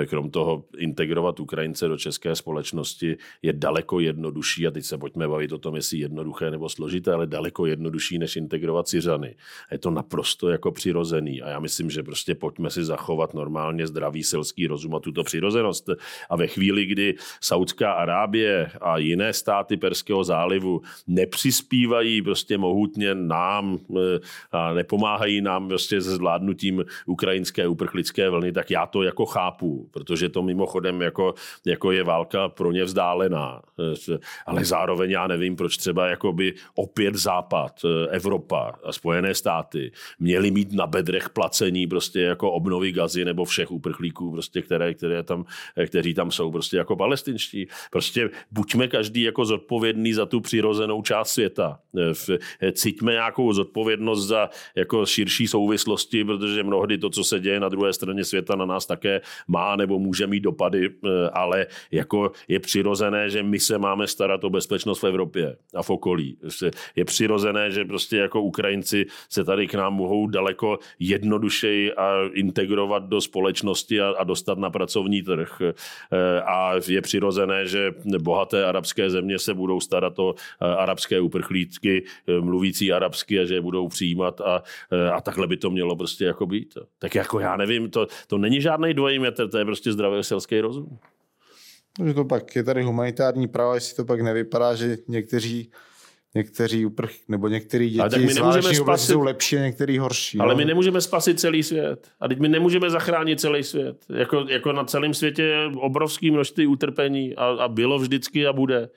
Krom toho integrovat Ukrajince do české společnosti je daleko jednodušší a teď se pojďme bavit o tom, jestli jednoduché nebo složité, ale daleko jednodušší, než integrovat Syřany. Je to naprosto jako přirozený a já myslím, že prostě pojďme si zachovat normálně zdravý selský rozum a tuto přirozenost. A ve chvíli, kdy Saudská Arábie a jiné státy Perského zálivu nepřispívají prostě mohutně nám eh, a nepomáhají nám prostě se zvládnutím ukrajinské uprchlické vlny, tak já to jako chápu, protože to mimochodem jako, jako je válka pro ně vzdálená. Eh, ale zároveň já nevím, proč třeba jakoby opět Západ, eh, Evropa a Spojené státy měli mít na bedrech placení prostě jako obnovy Gazy nebo všech uprchlíků, prostě, které, které tam, kteří tam jsou prostě jako palestinští. Prostě buďme každý jako zodpovědný za tu přirozenou část světa. Cítme nějakou zodpovědnost za jako širší souvislosti, protože mnohdy to, co se děje na druhé straně světa, na nás také má nebo může mít dopady, ale jako je přirozené, že my se máme starat o bezpečnost v Evropě a v okolí. Je přirozené, že prostě jako Ukrajinci se tady k nám mohou daleko jednodušeji a integrovat do společnosti a, a dostat na pracovní trh. E, a je přirozené, že bohaté arabské země se budou starat o e, arabské uprchlíky, e, mluvící arabsky a že je budou přijímat a, a takhle by to mělo prostě jako být. Tak jako já nevím, to, to není žádný dvojí metr, to je prostě zdravý selský rozum. Že to pak je tady humanitární právo, jestli to pak nevypadá, že někteří někteří uprch, nebo některý děti tak my nemůžeme spasit, jsou lepší některý horší. Ale no. my nemůžeme spasit celý svět. A teď my nemůžeme zachránit celý svět. Jako, jako na celém světě je obrovské množství utrpení a, a bylo vždycky a bude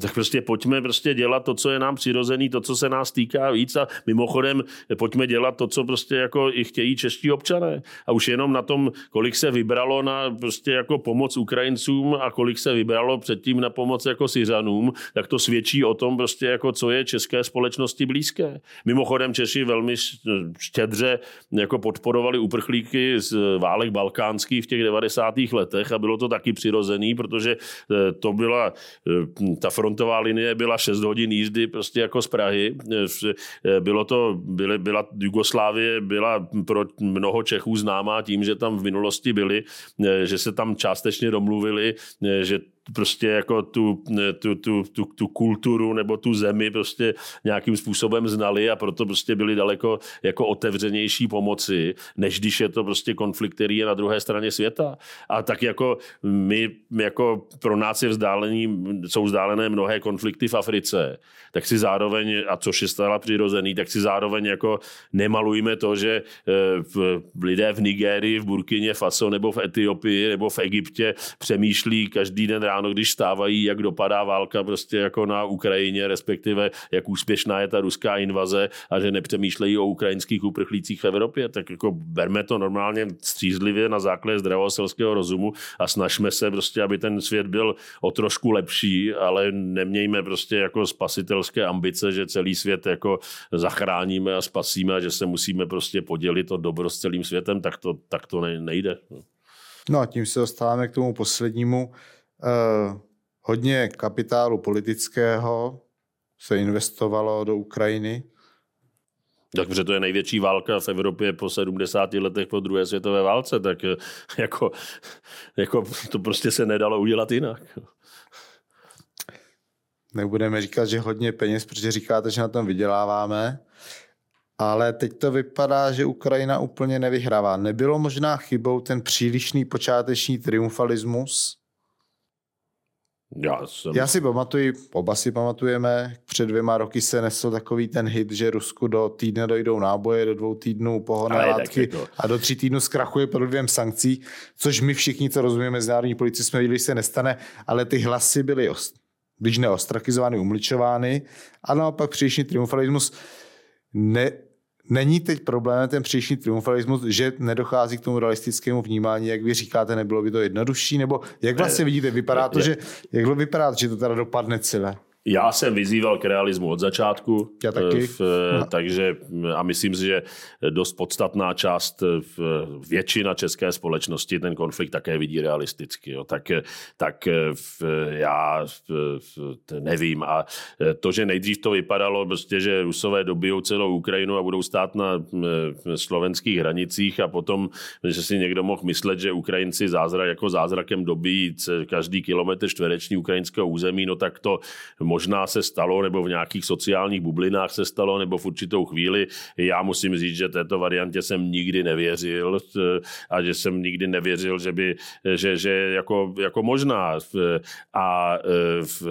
tak prostě pojďme prostě dělat to, co je nám přirozený, to, co se nás týká víc a mimochodem pojďme dělat to, co prostě jako i chtějí čeští občané. A už jenom na tom, kolik se vybralo na prostě jako pomoc Ukrajincům a kolik se vybralo předtím na pomoc jako Syřanům, tak to svědčí o tom prostě jako co je české společnosti blízké. Mimochodem Češi velmi štědře jako podporovali uprchlíky z válek balkánských v těch 90. letech a bylo to taky přirozený, protože eh, to byla eh, ta frontová linie byla 6 hodin jízdy prostě jako z Prahy. Bylo to, byly, byla Jugoslávie byla pro mnoho Čechů známá tím, že tam v minulosti byli, že se tam částečně domluvili, že prostě jako tu, tu, tu, tu, tu kulturu nebo tu zemi prostě nějakým způsobem znali a proto prostě byli daleko jako otevřenější pomoci, než když je to prostě konflikt, který je na druhé straně světa. A tak jako my, jako pro nás je vzdálení, jsou vzdálené mnohé konflikty v Africe, tak si zároveň, a což je stále přirozený, tak si zároveň jako nemalujme to, že eh, lidé v Nigérii, v Burkině Faso nebo v Etiopii nebo v Egyptě přemýšlí každý den ráno, když stávají, jak dopadá válka prostě jako na Ukrajině, respektive jak úspěšná je ta ruská invaze a že nepřemýšlejí o ukrajinských uprchlících v Evropě, tak jako berme to normálně střízlivě na základě zdravého selského rozumu a snažme se prostě, aby ten svět byl o trošku lepší, ale nemějme prostě jako spasitelské ambice, že celý svět jako zachráníme a spasíme a že se musíme prostě podělit o dobro s celým světem, tak to, tak to nejde. No a tím se dostáváme k tomu poslednímu Eh, hodně kapitálu politického se investovalo do Ukrajiny. Takže to je největší válka v Evropě po 70 letech po druhé světové válce, tak eh, jako, jako to prostě se nedalo udělat jinak. Nebudeme říkat, že hodně peněz, protože říkáte, že na tom vyděláváme, ale teď to vypadá, že Ukrajina úplně nevyhrává. Nebylo možná chybou ten přílišný počáteční triumfalismus, já, jsem... Já si pamatuju, oba si pamatujeme, před dvěma roky se nesl takový ten hit, že Rusku do týdne dojdou náboje, do dvou týdnů pohonné látky to... a do tří týdnů zkrachuje pod dvěm sankcí, což my všichni, co rozumíme mezinárodní politici, jsme viděli, že se nestane, ale ty hlasy byly když neostrakizovány, umličovány a naopak přílišný triumfalismus ne, Není teď problém ten příští triumfalismus, že nedochází k tomu realistickému vnímání, jak vy říkáte, nebylo by to jednodušší, nebo jak vlastně vidíte, vypadá to, že, jak vypadá, že to teda dopadne celé? Já jsem vyzýval k realismu od začátku. Já taky. V, takže a myslím si, že dost podstatná část, většina české společnosti ten konflikt také vidí realisticky. Jo. Tak, tak v, já v, nevím. A to, že nejdřív to vypadalo, prostě, že Rusové dobijou celou Ukrajinu a budou stát na slovenských hranicích a potom, že si někdo mohl myslet, že Ukrajinci zázrak, jako zázrakem dobíjí každý kilometr čtvereční ukrajinského území, no tak to možná se stalo, nebo v nějakých sociálních bublinách se stalo, nebo v určitou chvíli. Já musím říct, že této variantě jsem nikdy nevěřil a že jsem nikdy nevěřil, že by, že, že jako, jako možná. A v,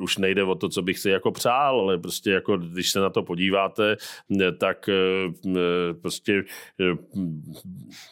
už nejde o to, co bych si jako přál, ale prostě jako, když se na to podíváte, tak prostě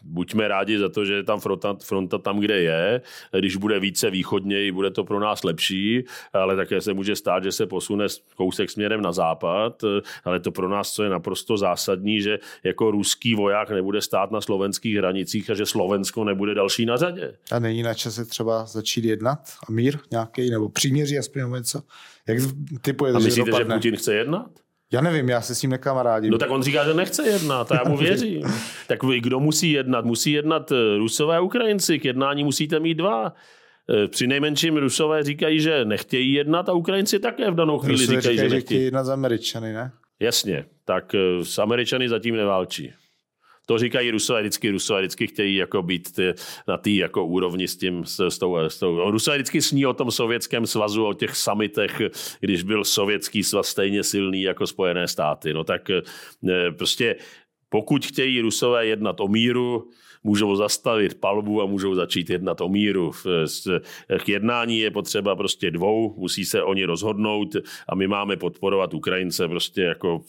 buďme rádi za to, že je tam fronta, fronta tam, kde je. Když bude více východněji, bude to pro nás lepší, ale také se může stát, že se posune kousek směrem na západ, ale to pro nás, co je naprosto zásadní, že jako ruský voják nebude stát na slovenských hranicích a že Slovensko nebude další na řadě. A není na čase třeba začít jednat a mír nějaký, nebo příměří aspoň nebo něco? Jak typuje, a myslíte, že, že Putin chce jednat? Já nevím, já se s ním nekamarádím. No tak on říká, že nechce jednat a já mu věřím. tak kdo musí jednat? Musí jednat eh, Rusové a Ukrajinci. K jednání musíte mít dva. Eh, při nejmenším Rusové říkají, že nechtějí jednat a Ukrajinci také v danou chvíli Rusové říkají, říkají, že nechtějí. jednat z Američany, ne? Jasně, tak eh, s Američany zatím neválčí. To říkají Rusové, vždycky Rusové vždycky chtějí jako být ty, na té jako úrovni s tím, s, s, tou, s tou. Rusové vždycky sní o tom sovětském svazu, o těch samitech, když byl sovětský svaz stejně silný jako Spojené státy. No tak eh, prostě pokud chtějí Rusové jednat o míru, můžou zastavit palbu a můžou začít jednat o míru. K jednání je potřeba prostě dvou, musí se oni rozhodnout a my máme podporovat Ukrajince prostě jako,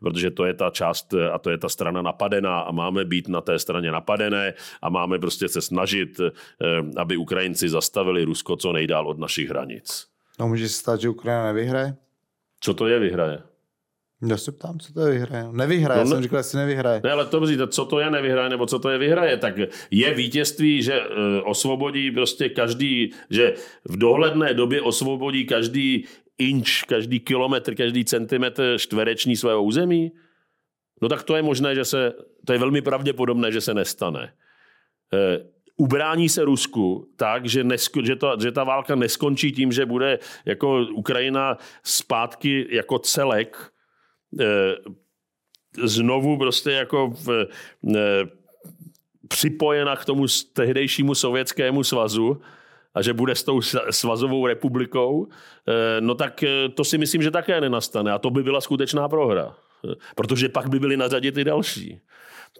protože to je ta část a to je ta strana napadená a máme být na té straně napadené a máme prostě se snažit, eh, aby Ukrajinci zastavili Rusko co nejdál od našich hranic. No může se stát, že Ukrajina nevyhraje? Co to je vyhraje? Já se ptám, co to je vyhraje. Nevyhraje, no, já jsem říkal, jestli nevyhraje. Ne, ale to říct, co to je nevyhraje, nebo co to je vyhraje, tak je vítězství, že uh, osvobodí prostě každý, že v dohledné době osvobodí každý inč, každý kilometr, každý centimetr čtvereční svého území? No tak to je možné, že se, to je velmi pravděpodobné, že se nestane. Uh, ubrání se Rusku tak, že, nesko, že, to, že ta válka neskončí tím, že bude jako Ukrajina zpátky jako celek znovu prostě jako v, eh, připojena k tomu tehdejšímu sovětskému svazu a že bude s tou svazovou republikou, eh, no tak to si myslím, že také nenastane. A to by byla skutečná prohra. Protože pak by byly na řadě ty další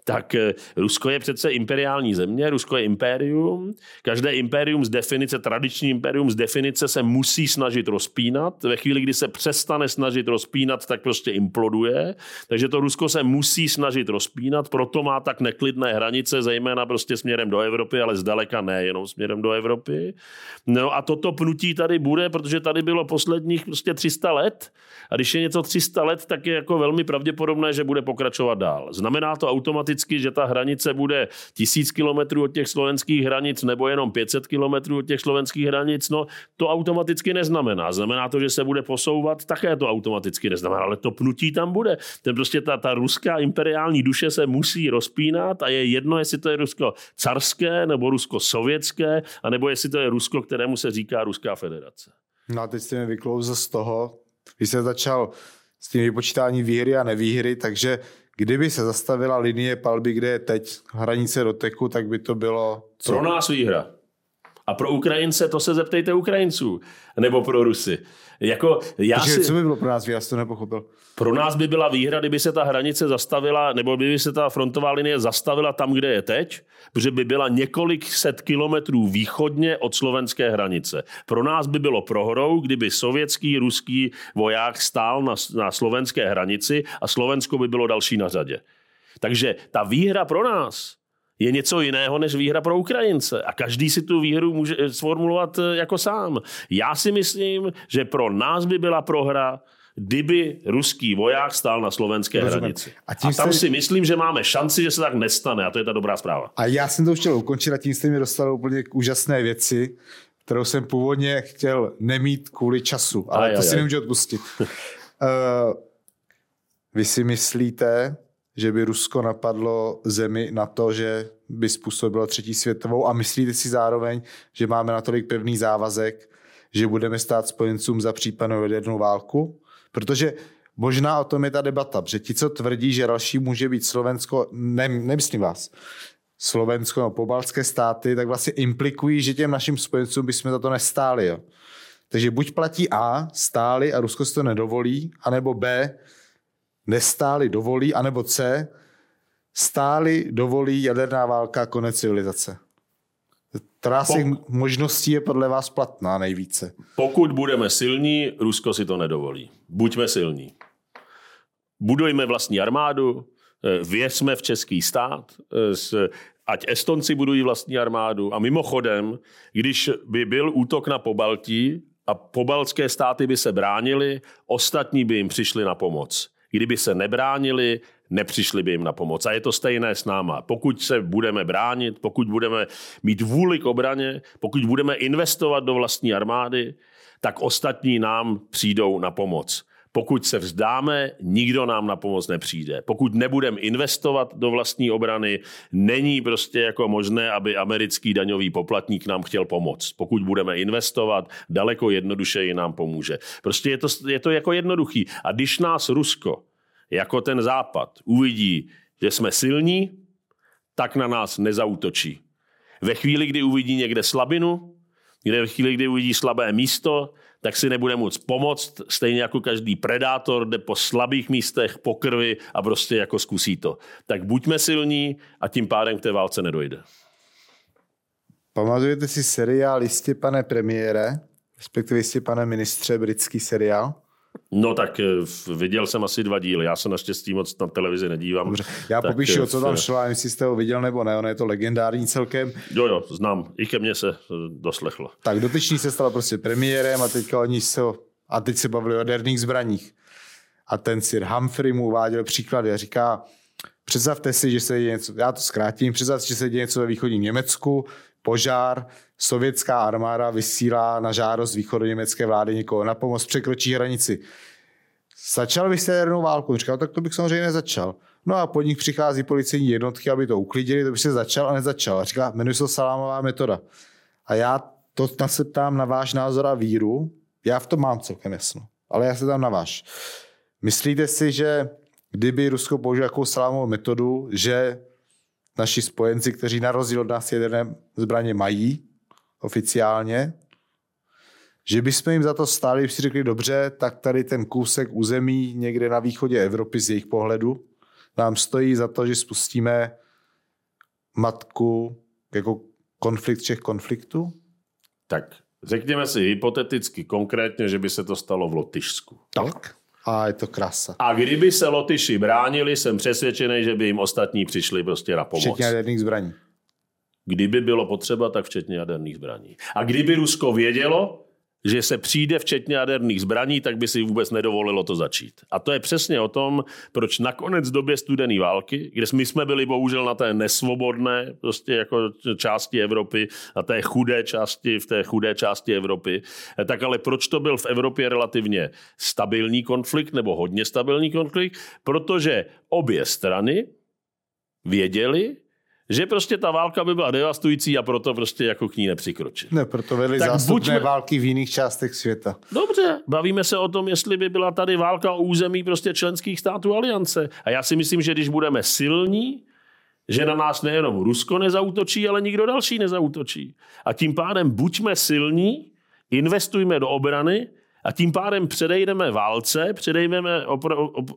tak eh, Rusko je přece imperiální země, Rusko je impérium. Každé impérium z definice, tradiční impérium z definice se musí snažit rozpínat. Ve chvíli, kdy se přestane snažit rozpínat, tak prostě imploduje. Takže to Rusko se musí snažit rozpínat, proto má tak neklidné hranice, zejména prostě směrem do Evropy, ale zdaleka ne jenom směrem do Evropy. No a toto pnutí tady bude, protože tady bylo posledních prostě 300 let. A když je něco 300 let, tak je jako velmi pravděpodobné, že bude pokračovat dál. Znamená to automaticky automaticky, že ta hranice bude tisíc kilometrů od těch slovenských hranic nebo jenom 500 kilometrů od těch slovenských hranic, no to automaticky neznamená. Znamená to, že se bude posouvat, také to automaticky neznamená, ale to pnutí tam bude. Ten prostě ta, ta ruská imperiální duše se musí rozpínat a je jedno, jestli to je Rusko carské nebo Rusko sovětské, anebo jestli to je Rusko, kterému se říká Ruská federace. No a teď jste mi vyklouzl z toho, když se začal s tím vypočítání výhry a nevýhry, takže Kdyby se zastavila linie palby, kde je teď hranice doteku, tak by to bylo... Pro nás výhra. A pro Ukrajince to se zeptejte Ukrajinců. Nebo pro Rusy. Jako já Takže si... co by bylo pro nás výhra, to nepochopil? Pro nás by byla výhra, kdyby se ta hranice zastavila, nebo kdyby se ta frontová linie zastavila tam, kde je teď, protože by byla několik set kilometrů východně od slovenské hranice. Pro nás by bylo prohrou, kdyby sovětský, ruský voják stál na, na slovenské hranici a Slovensko by bylo další na řadě. Takže ta výhra pro nás je něco jiného než výhra pro Ukrajince. A každý si tu výhru může sformulovat eh, jako sám. Já si myslím, že pro nás by byla prohra, kdyby ruský voják stál na slovenské Rozumím. hranici. A, tím a tam jste... si myslím, že máme šanci, že se tak nestane a to je ta dobrá zpráva. A já jsem to chtěl ukončit a tím jste mi dostali úplně k úžasné věci. kterou jsem původně chtěl nemít kvůli času, ale Aj, to aj, si aj. nemůžu odpustit. uh, vy si myslíte, že by Rusko napadlo zemi na to, že by způsobilo třetí světovou a myslíte si zároveň, že máme natolik pevný závazek, že budeme stát spojencům za případnou jadernou válku? Protože možná o tom je ta debata, protože ti, co tvrdí, že další může být Slovensko, ne, nemyslím vás, Slovensko nebo pobaltské státy, tak vlastně implikují, že těm našim spojencům bychom za to nestáli. Jo. Takže buď platí A, stáli a Rusko si to nedovolí, anebo B, nestáli, dovolí, anebo C, stáli, dovolí jaderná válka, konec civilizace. Která z těch možností je podle vás platná nejvíce? Pokud budeme silní, Rusko si to nedovolí. Buďme silní. Budujme vlastní armádu, eh, věřme v český stát, eh, ať Estonci budují vlastní armádu. A mimochodem, když by byl útok na Pobaltí a pobaltské státy by se bránili, ostatní by jim přišli na pomoc. Kdyby se nebránili, nepřišli by jim na pomoc. A je to stejné s náma. Pokud se budeme bránit, pokud budeme mít vůli k obraně, pokud budeme investovat do vlastní armády, tak ostatní nám přijdou na pomoc. Pokud se vzdáme, nikdo nám na pomoc nepřijde. Pokud nebudeme investovat do vlastní obrany, není prostě jako možné, aby americký daňový poplatník nám chtěl pomoct. Pokud budeme investovat, daleko jednodušeji nám pomůže. Prostě je to, je to jako jednoduchý. A když nás Rusko jako ten západ uvidí, že jsme silní, tak na nás nezautočí. Ve chvíli, kdy uvidí někde slabinu, kde ve chvíli, kdy uvidí slabé místo, tak si nebude moc pomoct, stejně jako každý predátor jde po slabých místech, po krvi a prostě jako zkusí to. Tak buďme silní a tím pádem k té válce nedojde. Pamatujete si seriál Jistě pane premiére, respektive Jistě pane ministře, britský seriál? No tak eh, viděl jsem asi dva díly, já se naštěstí moc na televizi nedívám. Dobře. Já Tak, popíšu, eh, o co tam v- šlo, a jestli jste ho viděl nebo ne, ono je to legendární celkem. Jo, jo, znám, i ke mně se eh, doslechlo. Tak dotyčný se stal prostě premiérem a teďka oni se a teď se bavili o jaderných zbraních. A ten Sir Humphrey mu uváděl příklady a říká, představte si, že se děje něco, já to zkrátím, představte si, že se děje něco ve východním Německu, požár, sovětská armáda vysílá na žádost východoněmecké vlády někoho na pomoc, překročí hranici. Začal byste jadernou válku? Říkal, tak to bych samozřejmě nezačal. No a po nich přichází policejní jednotky, aby to uklidili, to by se začal a nezačal. A říká, jmenuje se salámová metoda. A já to se ptám na váš názor a víru. Já v tom mám celkem jasno, ale já se tam na váš. Myslíte si, že kdyby Rusko použilo jakou salámovou metodu, že naši spojenci, kteří na rozdíl od nás jaderné zbraně mají oficiálně, že bychom jim za to stáli, si řekli, dobře, tak tady ten kousek území někde na východě Evropy z jejich pohledu nám stojí za to, že spustíme matku jako konflikt všech konfliktů? Tak řekněme si hypoteticky konkrétně, že by se to stalo v Lotyšsku. Tak. A je to krása. A kdyby se Lotyši bránili, jsem přesvědčený, že by jim ostatní přišli prostě na pomoc. Včetně jaderných zbraní. Kdyby bylo potřeba, tak včetně jaderných zbraní. A kdyby Rusko vědělo, že se přijde včetně jaderných zbraní, tak by si vůbec nedovolilo to začít. A to je přesně o tom, proč nakonec v době studené války, kde my jsme byli bohužel na té nesvobodné prostě jako části Evropy, na té chudé části, v té chudé části Evropy, tak ale proč to byl v Evropě relativně stabilní konflikt nebo hodně stabilní konflikt? Protože obě strany věděli, že prostě ta válka by byla devastující a proto prostě jako k ní nepřikročit. Ne, proto vedli Tak zástupné buďme- války v jiných částech světa. Dobře, bavíme se o tom, jestli by byla tady válka o území prostě členských států aliance. A já si myslím, že když budeme silní, že na nás nejenom Rusko nezautočí, ale nikdo další nezautočí. A tím pádem buďme silní, investujme do obrany a tím pádem předejdeme válce, předejdeme, opro, op,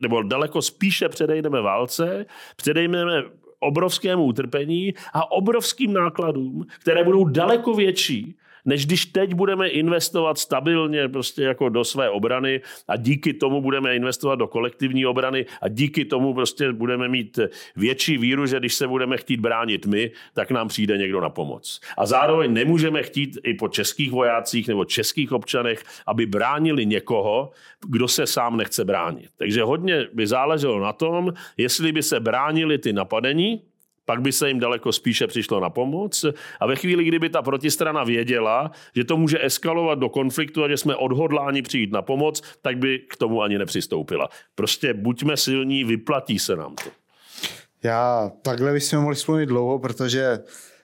nebo daleko spíše předejdeme válce, předejdeme obrovskému utrpení a obrovským nákladům, které budou daleko větší, než když teď budeme investovat stabilně prostě jako do své obrany a díky tomu budeme investovat do kolektivní obrany a díky tomu prostě budeme mít větší víru, že když se budeme chtít bránit my, tak nám přijde někdo na pomoc. A zároveň nemůžeme chtít i po českých vojácích nebo českých občanech, aby bránili někoho, kdo se sám nechce bránit. Takže hodně by záleželo na tom, jestli by se bránili ty napadení, pak by se jim daleko spíše přišlo na pomoc. A ve chvíli, kdyby ta protistrana věděla, že to může eskalovat do konfliktu a že jsme odhodláni přijít na pomoc, tak by k tomu ani nepřistoupila. Prostě buďme silní, vyplatí se nám to. Já takhle bychom mohli spomínat dlouho, protože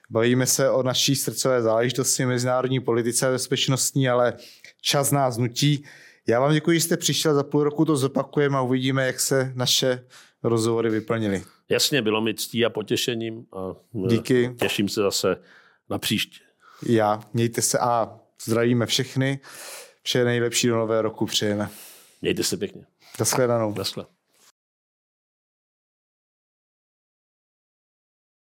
bavíme se o naší srdcové záležitosti, mezinárodní politice a bezpečnostní, ale čas nás nutí. Já vám děkuji, že jste přišel, za půl roku to zopakujeme a uvidíme, jak se naše rozhovory vyplnily. Jasně, bylo mi ctí a potěšením a Díky. těším se zase na příště. Já, mějte se a zdravíme všechny. Vše nejlepší do nového roku přejeme. Mějte se pěkně. Naschledanou. Naschle.